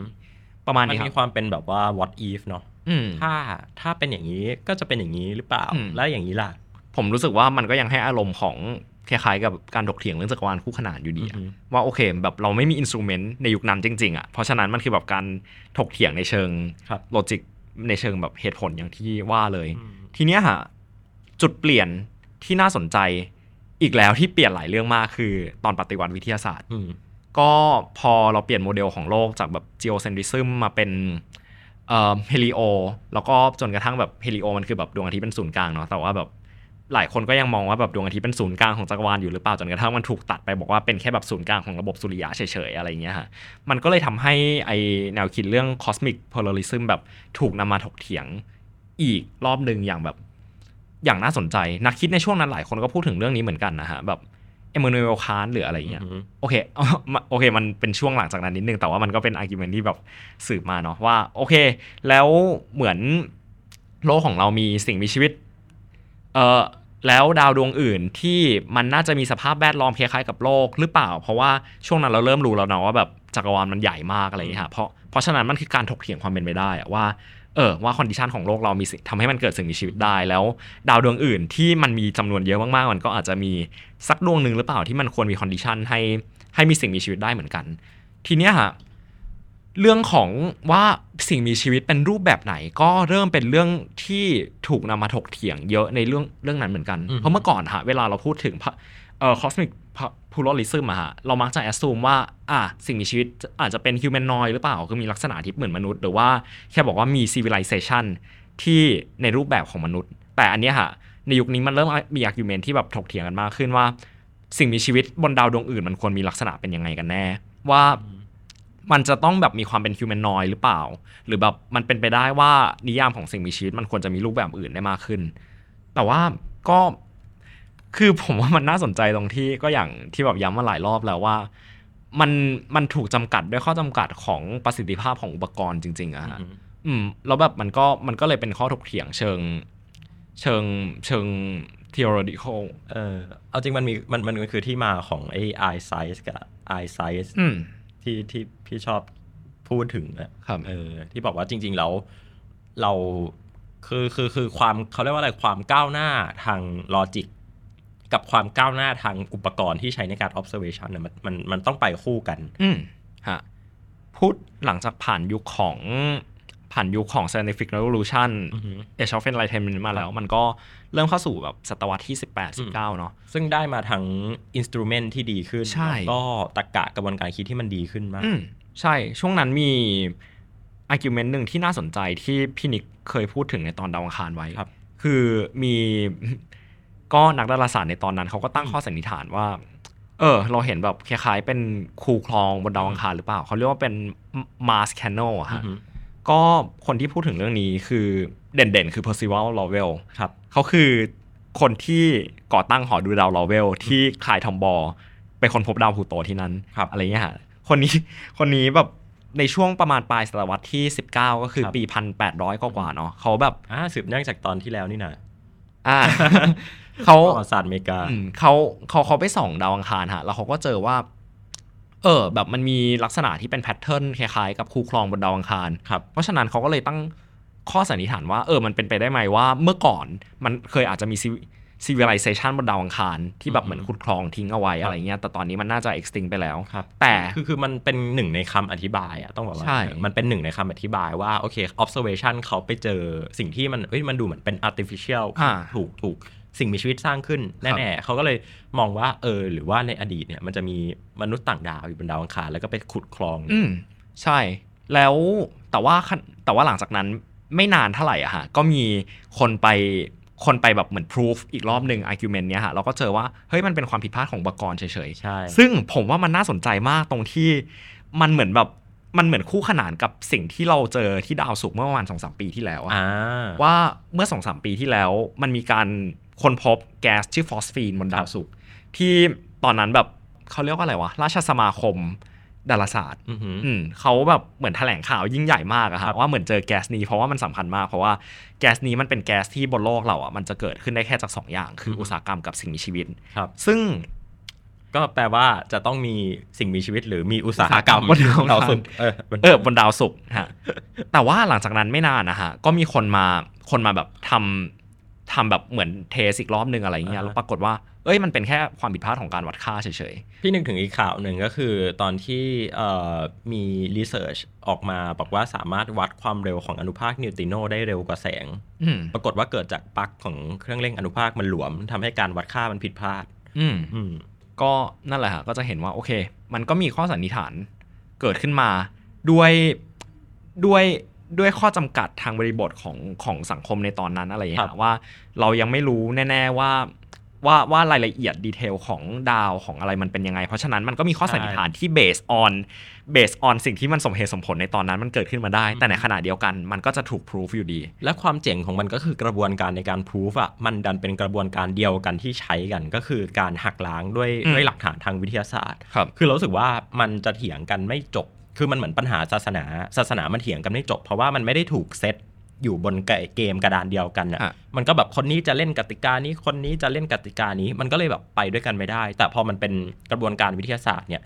ประมาณมันนี้คมีรับความเป็นแบบว่า what if เนาะอืม ถ้าถ้าเป็นอย่างนี้ก็จะเป็นอย่างนี้หรือเปล่าอืมแล้วอย่างนี้ล่ะ ผมรู้สึกว่ามันก็ยังให้อารมณ์ของคล้ายๆกับการถกเถียงเรื่องจักรวาลคู่ขนานอยู่ดีอะอือฮึว่าโอเคแบบเราไม่มีอินสตูเมนต์ในยุคนั้นจริงๆอะเพราะฉะนั้นมันคือแบบการถกเถียงในเชิงครับโลจิกในเชิงแบบเหตุผลอย่างที่ว่าเลยอืมทีเนี้ยฮะจุดเปลี่ยนที่น่าสนใจอีกแล้วที่เปลี่ยนหลายเรื่องมากคือตอนปฏิวัติวิทยาศาสตร์อืมก็พอเราเปลี่ยนโมเดลของโลกจากแบบ geocentrism มาเป็น เอ่อ helio แล้วก็จนกระทั่งแบบ helio มันคือแบบดวงอาทิตย์เป็นศูนย์กลางเนาะแต่ว่าแบบหลายคนก็ยังมองว่าแบบดวงอาทิตย์เป็นศูนย์กลางของจักรวาลอยู่หรือเปล่าจนกระทั่งมันถูกตัดไปบอกว่าเป็นแค่แบบศูนย์กลางของระบบสุริยะเฉยๆอะไรเงี้ยฮะมันก็เลยทำให้ไอแนวคิดเรื่อง cosmic pluralism แบบถูกนำมาถกเถียงอีกรอบหนึ่งอย่างแบบอย่างน่าสนใจ นักคิดในช่วงนั้นหลายคนก็พูดถึงเรื่องนี้เหมือนกันนะฮะแบบ เอม a นูเอลคานหรืออะไรเงี้ยอืมโอเคเอามาโอเค มันเป็นช่วงหลังจากนั้นนิดนึง แต่ว่ามันก็เป็น argument ที่แบบสืบมาเนาะว่า โอเค แล้วเหมือนโลกของเรามีสิ่งมีชีวิตเอ่อแล้วดาวดวงอื่นที่มันน่าจะมีสภาพแวดล้อมคล้ายๆกับโลกหรือเปล่า เพราะว่าช่วงนั้นเราเริ่มรู้แล้วเนาะว่าแบบจักรวาลมันใหญ่มากอะไรอย่างเงี้ยฮะเพราะเพราะฉะนั้นมันคือการถกเถียงความเป็นไปได้อะว่า เออว่า condition ของโลกเรามีสิ่งทำให้มันเกิดสิ่งมีชีวิตได้แล้ว ดาวดวงอื่นที่มันมีจำนวนเยอะมากๆ มันก็อาจจะมีสักดวงหนึ่งหรือเปล่าที่มันควรมี condition ให้ให้มีสิ่งมีชีวิตได้เหมือนกัน ทีเนี้ยฮะเรื่องของว่าสิ่งมีชีวิตเป็นรูปแบบไหน ก็เริ่มเป็นเรื่องที่ถูกนำมาถกเถียงเยอะในเรื่องเรื่องนั้นเหมือนกันอืมเพราะเมื่อก่อนฮะเวลาเราพูดถึงพระเอ่อ cosmic pluralism อะฮะเรามักจะ assume ว่าอะสิ่งมีชีวิตอาจจะเป็น humanoid หรือเปล่า คือมีลักษณะที่เหมือนมนุษย์ หรือว่าแค่บอกว่ามี civilization ที่ในรูปแบบของมนุษย์ แต่อันเนี้ยฮะในยุคนี้มันเริ่มมี argument ที่แบบถกเถียงกันมากขึ้นว่า สิ่งมีชีวิตบนดาวดวงอื่น มันควรมีลักษณะเป็นยังไงกันแน่ ว่ามันจะต้องแบบมีความเป็น humanoid หรือเปล่า หรือแบบมันเป็นไปได้ว่านิยามของสิ่งมีชีวิต มันควรจะมีรูปแบบอื่นได้มากขึ้น แต่ว่าก็ คือผมว่ามันน่าสนใจตรงที่ก็อย่างที่แบบย้ำมาหลายรอบแล้วว่า มันมันถูกจำกัดด้วยข้อจำกัดของประสิทธิภาพของอุปกรณ์จริง ๆอะฮะอืมอืมแล้วแบบมันก็มันก็เลยเป็นข้อถกเถียงเชิง เชิงเชิง theoretical เออเอาจริงมันมีมันมันมันคือที่มาของไอ้ eye size กับ eye size อืมที่ที่พี่ชอบพูดถึงอะครับเออ ที่บอกว่าจริง ๆ แล้วเราคือคือคือความเขาเรียกว่าอะไรความก้าวหน้าทางลอจิก กับความก้าวหน้าทางอุปกรณ์ที่ใช้ในการ observation เนี่ยมันมันมันต้องไปคู่กัน อืมฮะพูดหลังจากผ่านยุคของผ่านยุคของ scientific revolution อือฮึ age of enlightenment มาแล้ว มันก็เริ่มเข้าสู่แบบศตวรรษที่ 18 19 เนาะซึ่งได้มาทั้งอินสตูเมนที่ดีขึ้นใช่แล้วก็ตรรกะกระบวนการคิดที่มันดีขึ้นมากอืมใช่ ช่วงนั้นมี argument หนึ่งที่น่าสนใจที่พี่นิกเคยพูดถึงในตอนดาวอังคารไว้ครับคือมี ก็นักดาราศาสตร์ในตอนนั้นเขาก็ตั้งข้อสันนิษฐานว่า เออ เราเห็นแบบคล้ายๆเป็นคูคลองบนดาวอังคารหรือเปล่า เขาเรียกว่าเป็น Mars Canal อะอืฮะอฮึก็คนที่พูดถึงเรื่องนี้คือเด่นๆ คือ Percival Lowell ครับเขาคือคนที่ก่อตั้งหอดูดาวลอเวลที่คลายทอมบอลเป็นคนพบดาวพลูโตที่นั้นครับอะไรเงี้ยฮะคนนี้คนนี้แบบในช่วงประมาณปลายศตวรรษที่ 19 ก็คือครับปีพันแปดร้อยกว่าๆเนาะเขาแบบอ่าสืบเนื่องจากตอนที่แล้วนี่นะอ่า เขาประวัติศาสตร์อเมริกาอืมเขาเขาเขาไปส่องดาวอังคารฮะแล้วเขาก็เจอว่า เออ แบบมันมีลักษณะที่เป็นแพทเทิร์นคล้ายๆกับคูคลองบนดาวอังคารครับเพราะฉะนั้นเขาก็เลยตั้งข้อสันนิษฐานว่าเออมันเป็นไปได้ไหมว่าเมื่อก่อนมันเคยอาจจะมี civilization บนดาวอังคารที่แบบอืมเหมือนขุดคลองทิ้งเอาไว้ครับอะไรเงี้ยแต่ตอนนี้มันน่าจะ extinct ไปแล้วครับแต่คือคือมันเป็นหนึ่งในคำอธิบายอะต้องบอกว่าใช่มันเป็นหนึ่งในคำอธิบายว่าโอเค observation เขาไปเจอสิ่งที่มันเอ้ยมันดูเหมือนเป็น artificial อ่าถูกถูก สิ่งมีชีวิตสร้างขึ้นครับแน่ๆเขาก็เลยมองว่าเออหรือว่าในอดีตเนี่ยมันจะมีมนุษย์ต่างดาวอยู่บนดาวอังคารแล้วก็ไปขุดคลองอืมใช่ แล้วแต่ว่าขั้นแต่ว่าหลังจากนั้นไม่นานเท่าไหร่อะฮะก็มีคนไปคนไปแบบเหมือน proof อีกรอบหนึ่ง argument เนี้ยฮะเราก็เจอว่า เฮ้ยมันเป็นความผิดพลาดของอุปกรณ์เฉยๆ ใช่ ซึ่งผมว่ามันน่าสนใจมากตรงที่มันเหมือนแบบมันเหมือนคู่ขนานกับสิ่งที่เราเจอที่ดาวศุกร์เมื่อประมาณสองสามปีที่แล้วอะอ่าว่าเมื่อสองสามปีที่แล้วมันมีการ ค้นพบแก๊สชื่อฟอสฟีนบนดาวศุกร์ที่ตอนนั้นแบบเขาเรียกว่าอะไรวะ ราชสมาคมดาราศาสตร์อือหืออืมเขาแบบเหมือนแถลงข่าวยิ่งใหญ่มากอะครัฮะบว่าเหมือนเจอแก๊สนี้เพราะว่ามันสำคัญมาก เพราะว่าแก๊สนี้มันเป็นแก๊สที่บนโลกเราอะมันจะเกิดขึ้นได้แค่จากสองอย่าง คืออุตสาหกรรมกับสิ่งมีชีวิตครับ ซึ่งก็แปลว่าจะต้องมีสิ่งมีชีวิต หรือมีอุตสาหกรรมบนดาวอังคารดาวศุกร์เออบนเออบนดาวศุกร์ฮะแต่ว่าหลังจากนั้นไม่นานนะฮะก็มีคนมาคนมาแบบทำ ทำแบบเหมือนเทสอีกรอบนึงอะไรเงี้ยแล้วปรากฏว่า เอ้ยมันเป็นแค่ความผิดพลาดของการวัดค่าเฉยพี่นึกถึงอีกข่าวหนึ่งก็คือตอนที่เอ่อมีรีเสิร์ชออกมาบอกว่าสามารถวัดความเร็วของอนุภาคนิวตริโนได้เร็วกว่าแสงๆอืมปรากฏว่าเกิดจากปลั๊กของเครื่องเร่งอนุภาคมันหลวมทำให้การวัดค่ามันผิดพลาดอืมอืมก็นั่นแหละฮะก็จะเห็นว่าโอเค มันก็มีข้อสันนิษฐานเกิดขึ้นมาด้วยด้วย ด้วยข้อจำกัดทางบริบทของของสังคมในตอนนั้นอะไรอย่างครัเงี้บยว่า เรายังไม่รู้แน่ ๆว่าว่าว่ารายละเอียดดีเทลของดาวของอะไรมันเป็นยังไง เพราะฉะนั้นมันก็มีข้อสันนิษฐานที่ based on based on สิ่งที่มันสมเหตุสมผลในตอนนั้นมันเกิดขึ้นมาได้ แต่ในขณะเดียวกันมันก็จะถูก proof อยู่ดี และความเจ๋งของมันก็คือกระบวนการในการพิสูจอะมันดันเป็นกระบวนการเดียวกันที่ใช้กันก็คือการหักล้างด้วยอืมด้วยหลักฐานทางวิทยาศาสตร์ครับคือเรารู้สึกว่ามันจะเถียงกันไม่จบ คือมันเหมือนปัญหาศาสนาศาสนามันเถียงกันไม่จบ เพราะว่ามันไม่ได้ถูกเซตอยู่บนเกมกระดานเดียวกันอะอะมันก็แบบคนนี้จะเล่นกติกานี้คนนี้จะเล่นกติกานี้มันก็เลยแบบไปด้วยกันไม่ได้ แต่พอมันเป็นกระบวนการวิทยาศาสตร์เนี่ย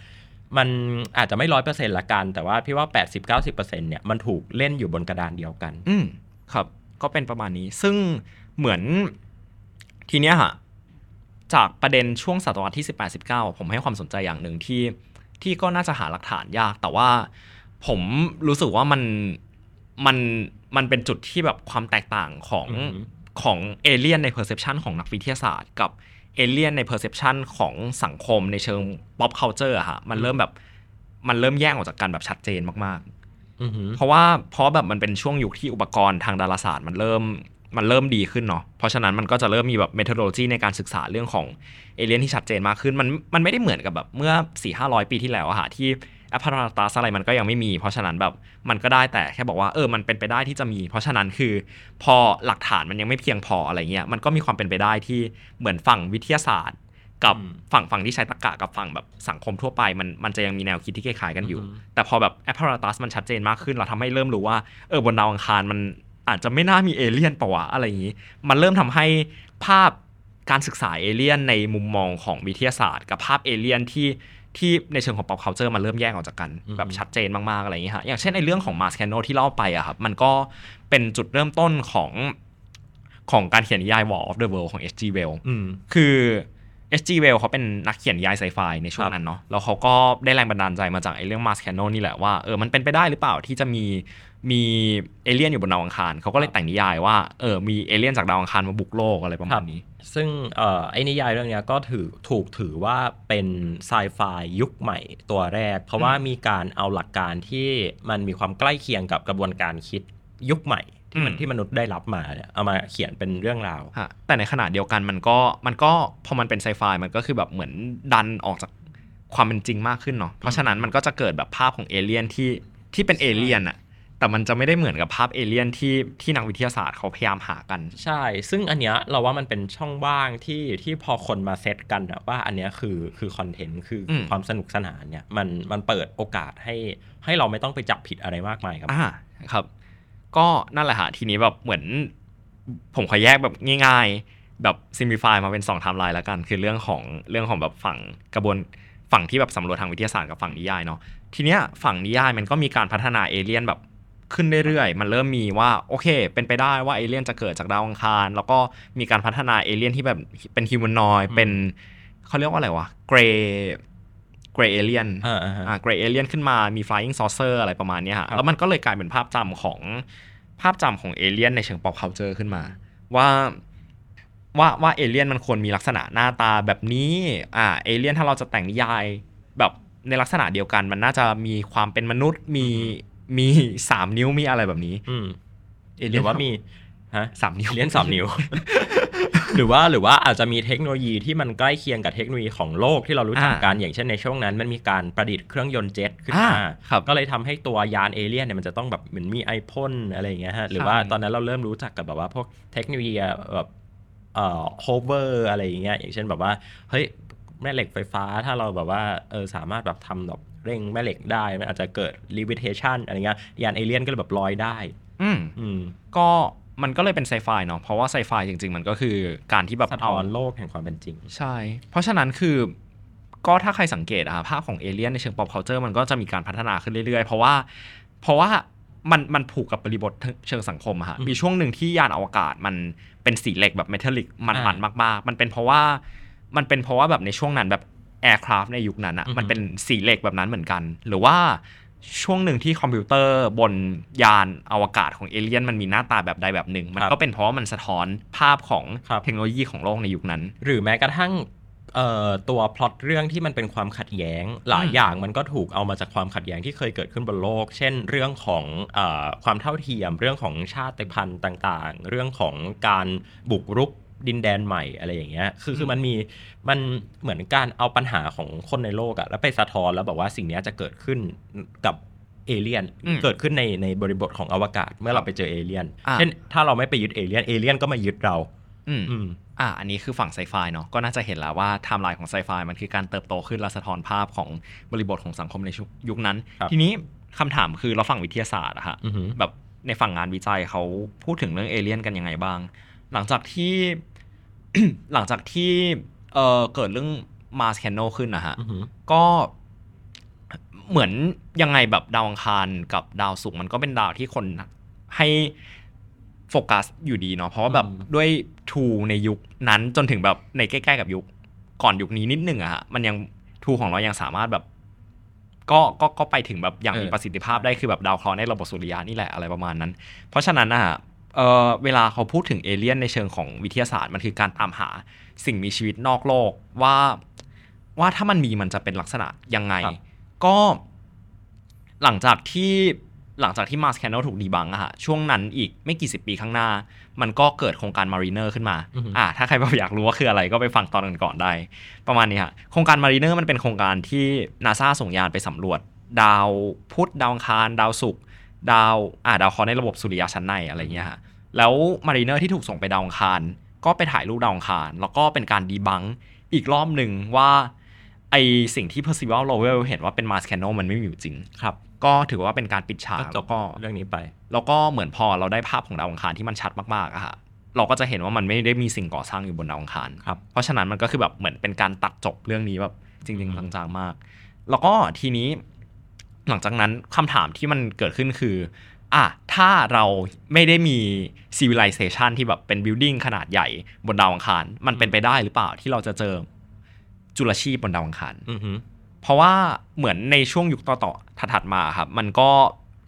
มันอาจจะไม่ร้อยเปอร์เซ็นต์ละกัน แต่ว่าพี่ว่า 80-90%เนี่ยมันถูกเล่นอยู่บนกระดานเดียวกัน อืมครับ ก็เป็นประมาณนี้ ซึ่งเหมือนทีเนี้ยฮะจากประเด็นช่วงศตวรรษที่ 18 19 ผมให้ความสนใจอย่างหนึ่งที่ ที่ก็น่าจะหาหลักฐานยาก แต่ว่าผมรู้สึกว่ามันมันมันเป็นจุดที่แบบความแตกต่างของอือหือของเอเลียนใน perception ของนักวิทยาศาสตร์ กับเอเลียนใน perception ของสังคมในเชิง pop culture อะฮะมันเริ่มแบบมันเริ่มแยกออกจากกันแบบชัดเจนมากๆอือหือเพราะว่าเพราะแบบมันเป็นช่วงยุคที่อุปกรณ์ทางดาราศาสตร์มันเริ่ม มันเริ่มดีขึ้นเนาะเพราะฉะนั้นมันก็จะเริ่มมีแบบเมท o โ o โลจีในการศึกษาเรื่องของเอเลียนที่ชัดเจนมากขึ้นมันมันไม่ได้เหมือนกับแบบเมื่อ4ี่ห้าร้อยปีที่แล้วอะฮะที่แอปพาราตัสอะไรมันก็ยังไม่มี เพราะฉะนั้นแบบมันก็ได้แต่แค่บอกว่าเออมันเป็นไปได้ที่จะมี เพราะฉะนั้นคือพอหลักฐานมันยังไม่เพียงพออะไรเงี้ยมันก็มีความเป็นไปได้ที่เหมือนฝั่งวิทยาศาสตร์ กับอืมฝั่งฝั่งที่ใช้ตรรกะกับฝั่งแบบสังคมทั่วไปมันมันจะยังมีแนวคิดที่คล้ายๆกันอยู่อือฮึแต่พอแบบแอปพาราตัสมันชัดเจนมากขึ้นเราทำให้เริ่มรู้ว่าเออบนดาวอังคารมัน อาจจะไม่น่ามีเอเลี่ยนปะวะอะไรอย่างนี้ มันเริ่มทำให้ภาพการศึกษาเอเลี่ยนในมุมมองของวิทยาศาสตร์ กับภาพเอเลี่ยนที่ที่ในเชิงของ pop culture มันเริ่มแยกออกจากกันอือฮึแบบชัดเจนมาก ๆ อะไรอย่างนี้ฮะอย่างเช่นในเรื่องของ Mars Canal ที่เล่าไปอะครับมันก็เป็นจุดเริ่มต้นของของการเขียนนิยาย War of the World ของ H.G. Wells อืมคือ H.G. Wells เขาเป็นนักเขียนนิยายไซไฟในช่วงนั้นเนาะแล้วเขาก็ได้แรงบันดาลใจมาจากไอ้เรื่อง Mars Cannon นี่แหละว่าเออมันเป็นไปได้หรือเปล่าที่จะมีมีเอเลี่ยนอยู่บนดาวอังคารเขาก็เลยแต่งนิยายว่าเออมีเอเลี่ยนจากดาวอังคารมาบุกโลกอะไรประมาณนี้ ซึ่งเอ่อไอ้นิยายเรื่องเนี้ยก็ถือถูกถือว่าเป็นไซไฟยุคใหม่ตัวแรก เพราะว่ามีการเอาหลักการที่มันมีความใกล้เคียงกับกระบวนการคิดยุคใหม่ ที่มันอืมที่มนุษย์ได้รับมาเนี่ยเอามาเขียนเป็นเรื่องราวฮะแต่ในขณะเดียวกันมันก็มันก็พอมันเป็นไซไฟมันก็คือแบบเหมือนดันออกจากความเป็นจริงมากขึ้นเนาะเพราะฉะนั้นมันก็จะเกิดแบบภาพของเอเลี่ยนที่ที่เป็นเอเลี่ยนอะแต่มันจะไม่ได้เหมือนกับภาพเอเลี่ยนที่ที่นักวิทยาศาสตร์เขาพยายามหากัน ใช่ ซึ่งอันเนี้ยเราว่ามันเป็นช่องว่างที่ที่พอคนมาเซตกันอะว่าอันเนี้ยคือคือคอนเทนต์คืออมความสนุกสนานเนี่ยมันมันเปิดโอกาสให้ให้เราไม่ต้องไปจับผิดอะไรมากมายครับอ่าครับ ก็นั่นแหละฮะทีนี้แบบเหมือนผมขอแยกแบบง่ายๆ แบบ simplify มาเป็น2ไทม์ไลน์แล้วกัน คือเรื่องของเรื่องของแบบฝั่งกระบวนฝั่งที่แบบสำรวจทางวิทยาศาสตร์กับฝั่งนิยายเนาะทีเนี้ยฝั่งนิยายมันก็มีการพัฒนาเอเลี่ยนแบบขึ้นเรื่อยๆ มันเริ่มมีว่าโอเค เป็นไปได้ว่าเอเลี่ยนจะเกิดจากดาวอังคาร แล้วก็มีการพัฒนาเอเลี่ยนที่แบบเป็น humanoid เป็นเขาเรียกว่าอะไรวะ grey grey alien อ่าอ่าฮะอ่า grey alien ขึ้นมามี flying saucer อะไรประมาณเนี้ยฮะครับแล้วมันก็เลยกลายเป็นภาพจำของภาพจำของเอเลียนในเชิง pop culture ขึ้นมา ว่าว่าว่าเอเลียนมันควรมีลักษณะหน้าตาแบบนี้อ่าเอเลียนถ้าเราจะแต่งนิยายแบบในลักษณะเดียวกัน มันน่าจะมีความเป็นมนุษย์มีมีสามนิ้วมีอะไรแบบนี้ อืมเอหเลียรืนอว่ามีฮะสามนิ้วเลี้ยนสามนิ้ว หรือว่าหรือว่าอาจจะมีเทคโนโลยีที่มันใกล้เคียงกับเทคโนโลยีของโลกที่เรารู้จักกันอย่างเช่นในช่วงนั้น มันมีการประดิษฐ์เครื่องยนต์เจ็ตขึ้นมาอ่าครับก็เลยทำให้ตัวยานเอเลี่ยนเนี่ยมันจะต้องแบบเหมือนมีไอพ่นอะไรอย่างเงี้ยฮะหรือว่าตอนนั้นเราเริ่มรู้จักกับแบบว่าพวกเทคโนโลยีแบบเอ่อ hover อะไรอย่างเงี้ยอย่างเช่นแบบว่าเฮ้ยแม่เหล็กไฟฟ้าถ้าเราแบบว่าเออสามารถแบบทำแบบเร่งแม่เหล็กได้มันอาจจะเกิด levitation อะไรเงี้ยยานเอเลี่ยนก็เลยแบบลอยได้ อืมอืมก็ มันก็เลยเป็นไซไฟเนาะเพราะว่าไซไฟจริง ๆ มันก็คือการที่แบบสะเอาท้อนโลกแห่งความเป็นจริง ใช่ เพราะฉะนั้นคือก็ถ้าใครสังเกตอะภาพของเอเลี่ยนในเชิง pop culture มันก็จะมีการพัฒนาขึ้นเรื่อย ๆ เพราะว่า เพราะว่ามันมันผูกกับบริบทเชิงสังคมอะฮะอืมมีช่วงหนึ่งที่ยานอวกาศมันเป็นสีเหล็กแบบ metallic มันอ่ามันมากๆ มันเป็นเพราะว่ามันเป็นเพราะว่าแบบในช่วงนั้นแบบ aircraft ในยุคนั้นอะอือฮึมันเป็นสีเหล็กแบบนั้นเหมือนกัน หรือว่า ช่วงหนึ่งที่คอมพิวเตอร์บนยานอวกาศของเอเลี่ยนมันมีหน้าตาแบบใดแบบหนึ่ง มันก็เป็นเพราะว่ามันสะท้อนภาพของครับเทคโนโลยีของโลกในยุคนั้น หรือแม้กระทั่งเอ่อตัวพล็อตเรื่องที่มันเป็นความขัดแย้ง หลายอืมอย่างมันก็ถูกเอามาจากความขัดแย้งที่เคยเกิดขึ้นบนโลก เช่น เรื่องของเออความเท่าเทียม เรื่องของชาติพันธุ์ต่างๆ เรื่องของการบุกรุก ดินแดนใหม่อะไรอย่างเงี้ย คือคือมันมีมันเหมือนการเอาปัญหาของคนในโลกอะแล้วไปสะท้อนแล้วบอกว่าสิ่งเนี้ยจะเกิดขึ้นกับเอเลียนอืมเกิดขึ้นในในบริบทของอวกาศเมื่อเราไปเจอเอเลียนอะเช่นถ้าเราไม่ไปยึดเอเลียนเอเลียนก็มายึดเราอืมอืมอ่าอันนี้คือฝั่งไซไฟเนาะก็น่าจะเห็นแล้วว่าไทม์ไลน์ของไซไฟมันคือการเติบโตขึ้นและสะท้อนภาพของบริบทของสังคมในชุยุคนั้นครับทีนี้คำถามคือเราฝั่งวิทยาศาสตร์อะฮะอือหือแบบในฝั่งงานวิจัยเขาพูดถึงเรื่องเอเลี่ยนกันยังไงบ้าง หลังจากที่ หลังจากที่เออเกิดเรื่องมาสแคนโนขึ้นนะฮะอือหือก็เหมือนยังไงแบบดาวอังคารกับดาวศุกร์มันก็เป็นดาวที่คนให้โฟกัสอยู่ดีเนาะเพราะว่าแบบอืมด้วยทูในยุคนั้นจนถึงแบบในใกล้ๆกับยุคก่อนยุคนี้นิดหนึ่งอะฮะมันยังทูของเรายังสามารถแบบ ก็ก็ก็ไปถึงแบบอย่างมีประสิทธิภาพได้คือแบบดาวเคราะห์ในระบบสุริยะนี่แหละอะไรประมาณนั้น เพราะฉะนั้นนะฮะ เออเวลาเขาพูดถึงเอเลี่ยนในเชิงของวิทยาศาสตร์มันคือการตามหาสิ่งมีชีวิตนอกโลกว่าว่าถ้ามันมีมันจะเป็นลักษณะยังไงครับก็หลังจากที่หลังจากที่มาสแคนเนลถูกดีบังอะฮะช่วงนั้นอีกไม่กี่สิบปีข้างหน้า มันก็เกิดโครงการ Mariner ขึ้นมาอือฮึอ่าถ้าใครแบบอยากรู้ว่าคืออะไรก็ไปฟังตอนก่อนๆได้ ประมาณนี้ฮะโครงการ Mariner มันเป็นโครงการที่นาซาส่งยานไปสำรวจ ดาวพุธดาวอังคาร ดาวศุกร์ดาวอ่าดาวเคราะห์ในระบบสุริยะชั้นในอะไรเงี้ยฮะ แล้ว Mariner ที่ถูกส่งไปดาวอังคาร ก็ไปถ่ายรูปดาวอังคาร แล้วก็เป็นการ debunk อีกรอบหนึ่งว่าไอสิ่งที่ Percival Lowell เห็นว่าเป็น Mars canal มันไม่มีอยู่จริง ครับ ก็ถือว่าเป็นการปิดฉากก็จแล้วก็เรื่องนี้ไป แล้วก็เหมือนพอเราได้ภาพของดาวอังคารที่มันชัดมากๆอะฮะเราก็จะเห็นว่ามันไม่ได้มีสิ่งก่อสร้างอยู่บนดาวอังคารครับเพราะฉะนั้นมันก็คือแบบเหมือนเป็นการตัดจบเรื่องนี้แบบจริงๆจังๆมาก แล้วก็ทีนี้หลังจากนั้นคำถามที่มันเกิดขึ้นคือ อะถ้าเราไม่ได้มี civilization ที่แบบเป็น building ขนาดใหญ่บนดาวอังคาร มันเป็นไปได้หรือเปล่าที่เราจะเจอจุลชีพบนดาวอังคารอือหือเพราะว่าเหมือนในช่วงยุคต่อๆถัดๆมาครับ มันก็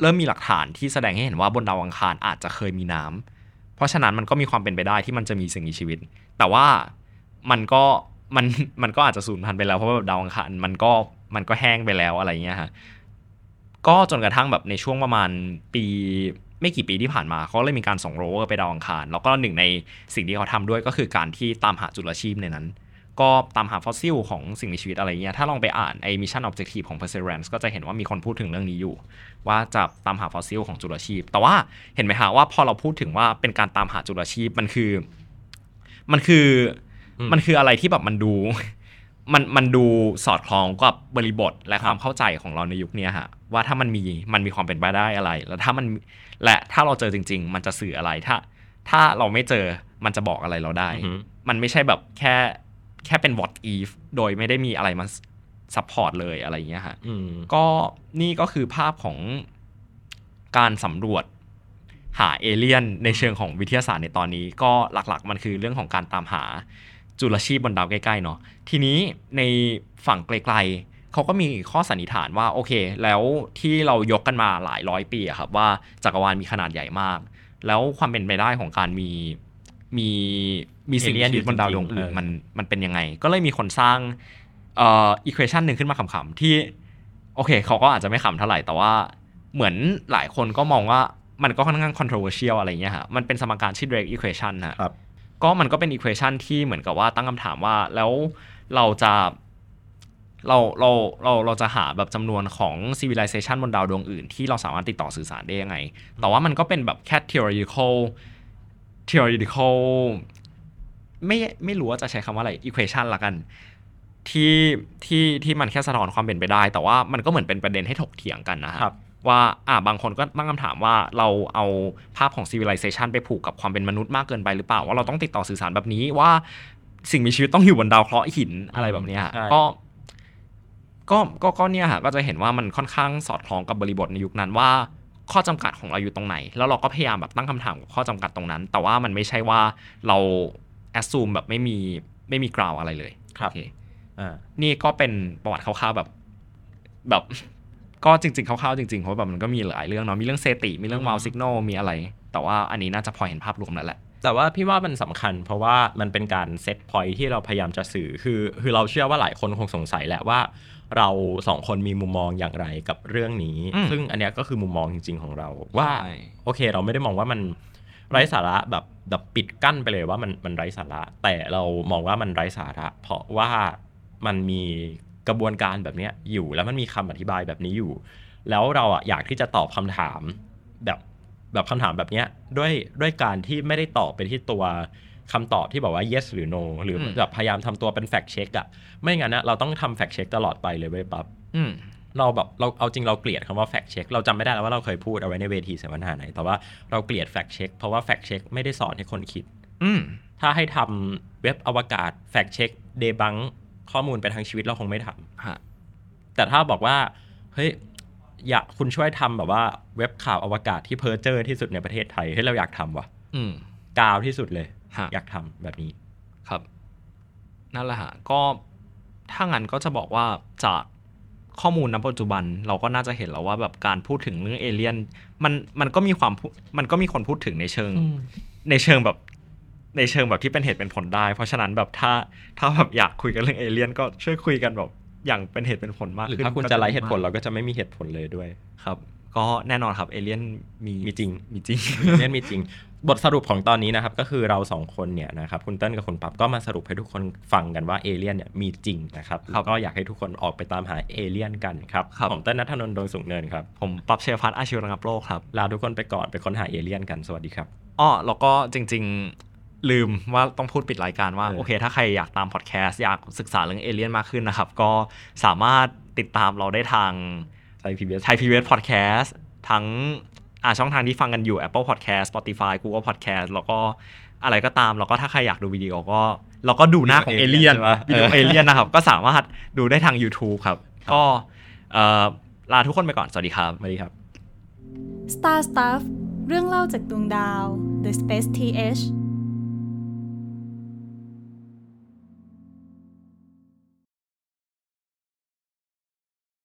เริ่มมีหลักฐานที่แสดงให้เห็นว่าบนดาวอังคารอาจจะเคยมีน้ำเพราะฉะนั้นมันก็มีความเป็นไปได้ที่มันจะมีสิ่งมีชีวิต แต่ว่ามันก็มันมันก็อาจจะสูญพันธุ์ไปแล้วเพราะว่าแบบดาวอังคารมันก็มันก็แห้งไปแล้วอะไรเงี้ยฮะ ก็จนกระทั่งแบบในช่วงประมาณปีไม่กี่ปีที่ผ่านมาเขาเลยมีการส่งโรเวอร์ไปดาวอังคาร แล้วก็หนึ่งในสิ่งที่เขาทำด้วยก็คือการที่ตามหาจุลชีพในนั้น ก็ตามหาฟอสซิลของสิ่งมีชีวิตอะไรเงี้ยถ้าลองไปอ่านไอ้ mission objective ของ Perseverance ก็จะเห็นว่ามีคนพูดถึงเรื่องนี้อยู่ ว่าจะตามหาฟอสซิลของจุลชีพ แต่ว่าเห็นไหมฮะว่าพอเราพูดถึงว่าเป็นการตามหาจุลชีพมันคือ มันคือมันคืออะไรที่แบบมันดู มันมันดูสอดคล้องกับบริบทและความเข้าใจของเราในยุคเนี้ยฮะว่าถ้ามันมีมันมีความเป็นไปได้อะไร แล้วถ้ามันและถ้าเราเจอจริง ๆ มันจะสื่ออะไรถ้า ถ้าเราไม่เจอมันจะบอกอะไรเราได้อือหือมันไม่ใช่แบบแค่แค่เป็น what if โดยไม่ได้มีอะไรมา support เลยอะไรอย่างเงี้ยฮะอืมก็นี่ก็คือภาพของการสำรวจหาเอเลี่ยนในเชิงของวิทยาศาสตร์ในตอนนี้ ก็หลักๆ มันคือเรื่องของการตามหา จุลชีพบนดาวใกล้ๆเนาะทีนี้ในฝั่งไกลๆเขาก็มีข้อสันนิษฐานว่าโอเค แล้วที่เรายกกันมาหลายร้อยปีอะครับว่าจักรวาลมีขนาดใหญ่มาก แล้วความเป็นไปได้ของการมีมีมีสิ่งมี Alien ชีวิตบนดาวดวงจริงๆอื่นเออมันมันเป็นยังไง ก็เลยมีคนสร้างเอ่ออีควอชันหนึ่งขึ้นมาขำๆที่โอเคเขาก็อาจจะไม่ขำเท่าไหร่แต่ว่าเหมือนหลายคนก็มองว่ามันก็ค่อนข้าง controversial อะไรเงี้ยฮะ มันเป็นสมการชื่อ Drake equation ฮะครับ ก็มันก็เป็น equation ที่เหมือนกับว่าตั้งคำถามว่าแล้วเราจะเราเราเราเราจะหาแบบจำนวนของ civilization บนดาวดวงอื่น ที่เราสามารถติดต่อสื่อสารได้ยังไง แต่ว่ามันก็เป็นแบบแค่ theoretical theoretical ไม่ไม่รู้ว่าจะใช้คำว่าอะไร equation ละกัน ที่ที่ที่มันแค่สะท้อนความเป็นไปได้ แต่ว่ามันก็เหมือนเป็นประเด็นให้ถกเถียงกันนะฮะครับ ว่าอ่าบางคนก็ตั้งคำถามว่าเราเอาภาพของ civilization ไปผูกกับความเป็นมนุษย์มากเกินไปหรือเปล่าว่าเราต้องติดต่อสื่อสารแบบนี้ว่าสิ่งมีชีวิตต้องอยู่บนดาวเคราะห์หินอะไรแบบเนี้ยฮะใช่ก็ก็ก็ก็เนี่ยฮะก็จะเห็นว่ามันค่อนข้างสอดคล้องกับบริบทในยุคนั้นว่าข้อจำกัดของเราอยู่ตรงไหน แล้วเราก็พยายามแบบตั้งคำถามกับข้อจำกัดตรงนั้น แต่ว่ามันไม่ใช่ว่าเราแอ s ซูมแบบไม่มีไม่มีกราวอะไรเลยครับโอเคอ่านี่ก็เป็นประวัติคร่าวๆแบบแบบ ก็จริงๆคร่าวๆจริงๆเพราะแบบมันก็มีหลายเรื่องเนาะมีเรื่องเซติมีเรื่องวาลซิกโนมีอะไร แต่ว่าอันนี้น่าจะพอเห็นภาพรวมแล้วแหละแต่ว่าพี่ว่ามันสำคัญเพราะว่ามันเป็นการเซตพอยที่เราพยายามจะสื่อคือคือเราเชื่อว่าหลายคนคงสงสัยแหละว่า เราสองคนมีมุมมองอย่างไรกับเรื่องนี้อืมซึ่งอันเนี้ยก็คือมุมมองจริง ๆ ของเราว่าใช่โอเค เราไม่ได้มองว่ามันไร้สาระแบบแบบปิดกั้นไปเลยว่ามันมันไร้สาระ แต่เรามองว่ามันไร้สาระ เพราะว่ามันมี กระบวนการแบบเนี้ยอยู่ แล้วมันมีคำอธิบายแบบนี้อยู่ แล้วเราอะอยากที่จะตอบคำถามแบบแบบคำถามแบบเนี้ยด้วยด้วยการที่ไม่ได้ตอบไปที่ตัวคำตอบที่บอกว่า yes หรือ no หรืออมแบบพยายามทำตัวเป็น fact check อะไม่งั้นนะเราต้องทำ fact check ตลอดไปเลยเว้ยปั๊บอืมเราแบบเราเอาจริงเราเกลียดคำว่า fact check เราจำไม่ได้แล้วว่าเราเคยพูดเอาไว้ในเวทีเสวนาไหน แต่ว่าเราเกลียด fact check เพราะว่า fact check ไม่ได้สอนให้คนคิด อืมถ้าให้ทำเว็บอวกาศ fact check debunk ข้อมูลไปทั้งชีวิตเราคงไม่ทำฮะแต่ถ้าบอกว่าเฮ้ยอยากคุณช่วยทำแบบว่าเว็บข่าวอวกาศที่เพ้อเจอที่สุดในประเทศไทยเฮ้ยเราอยากทำว่ะอืมกาวที่สุดเลยฮะอยากทำแบบนี้ ครับ นั่นแหละฮะก็ถ้างั้นก็จะบอกว่าจากข้อมูลณปัจจุบันเราก็น่าจะเห็นแล้วว่าแบบการพูดถึงเรื่องเอเลี่ยน มันมันก็มีความพูมันก็มีคนพูดถึงในเชิง ในเชิงแบบ ในเชิงแบบที่เป็นเหตุเป็นผลได้ เพราะฉะนั้นแบบถ้าถ้าแบบอยากคุยกันเรื่องเอเลี่ยนก็ช่วยคุยกันแบบอย่างเป็นเหตุเป็นผลมากหรือขึ้นถ้าคุณก็จะไร้เหตุผลดีมากเราก็จะไม่มีเหตุผลเลยด้วยครับ ก็แน่นอนครับเอเลี่ยนมีมีจริงมีจริงเล่นมีจริง บทสรุปของตอนนี้นะครับ ก็คือเราสองคนเนี่ยนะครับคุณเติ้ลกับคุณปั๊บก็มาสรุปให้ทุกคนฟังกันว่าเอเลี่ยนเนี่ยมีจริงนะครับครับก็อยากให้ทุกคนออกไปตามหาเอเลี่ยนกันครับครับผมเติ้ลนัทนนท์ดวงสุขเนินครับผมปรับเชฟพัฒน์อาชีวระงับโลกครับลาทุกคนไปก่อนไปค้นหาเอเลี่ยนกันสวัสดีครับอ้อแล้วก็จริง ๆ ลืมว่าต้องพูดปิดรายการว่าเออโอเค ถ้าใครอยากตามพอดแคสต์อยากศึกษาเรื่องเอเลี่ยนมากขึ้นนะครับ ก็สามารถติดตามเราได้ทาง Thai PBS Thai PBS Podcast ทั้งอ่าช่องทางที่ฟังกันอยู่ Apple Podcast Spotify Google Podcast แล้วก็อะไรก็ตาม แล้วก็ถ้าใครอยากดูวิดีโอก็เราก็ดูหน้าของเอเลี่ยนใช่ปะวิดีโอเออเอเลี่ยนนะครับ ก็สามารถดูได้ทาง YouTube ครับ ก็เอ่อลาทุกคนไปก่อน สวัสดีครับ สวัสดีครับ Star Stuff เรื่องเล่าจากดวงดาว The Space TH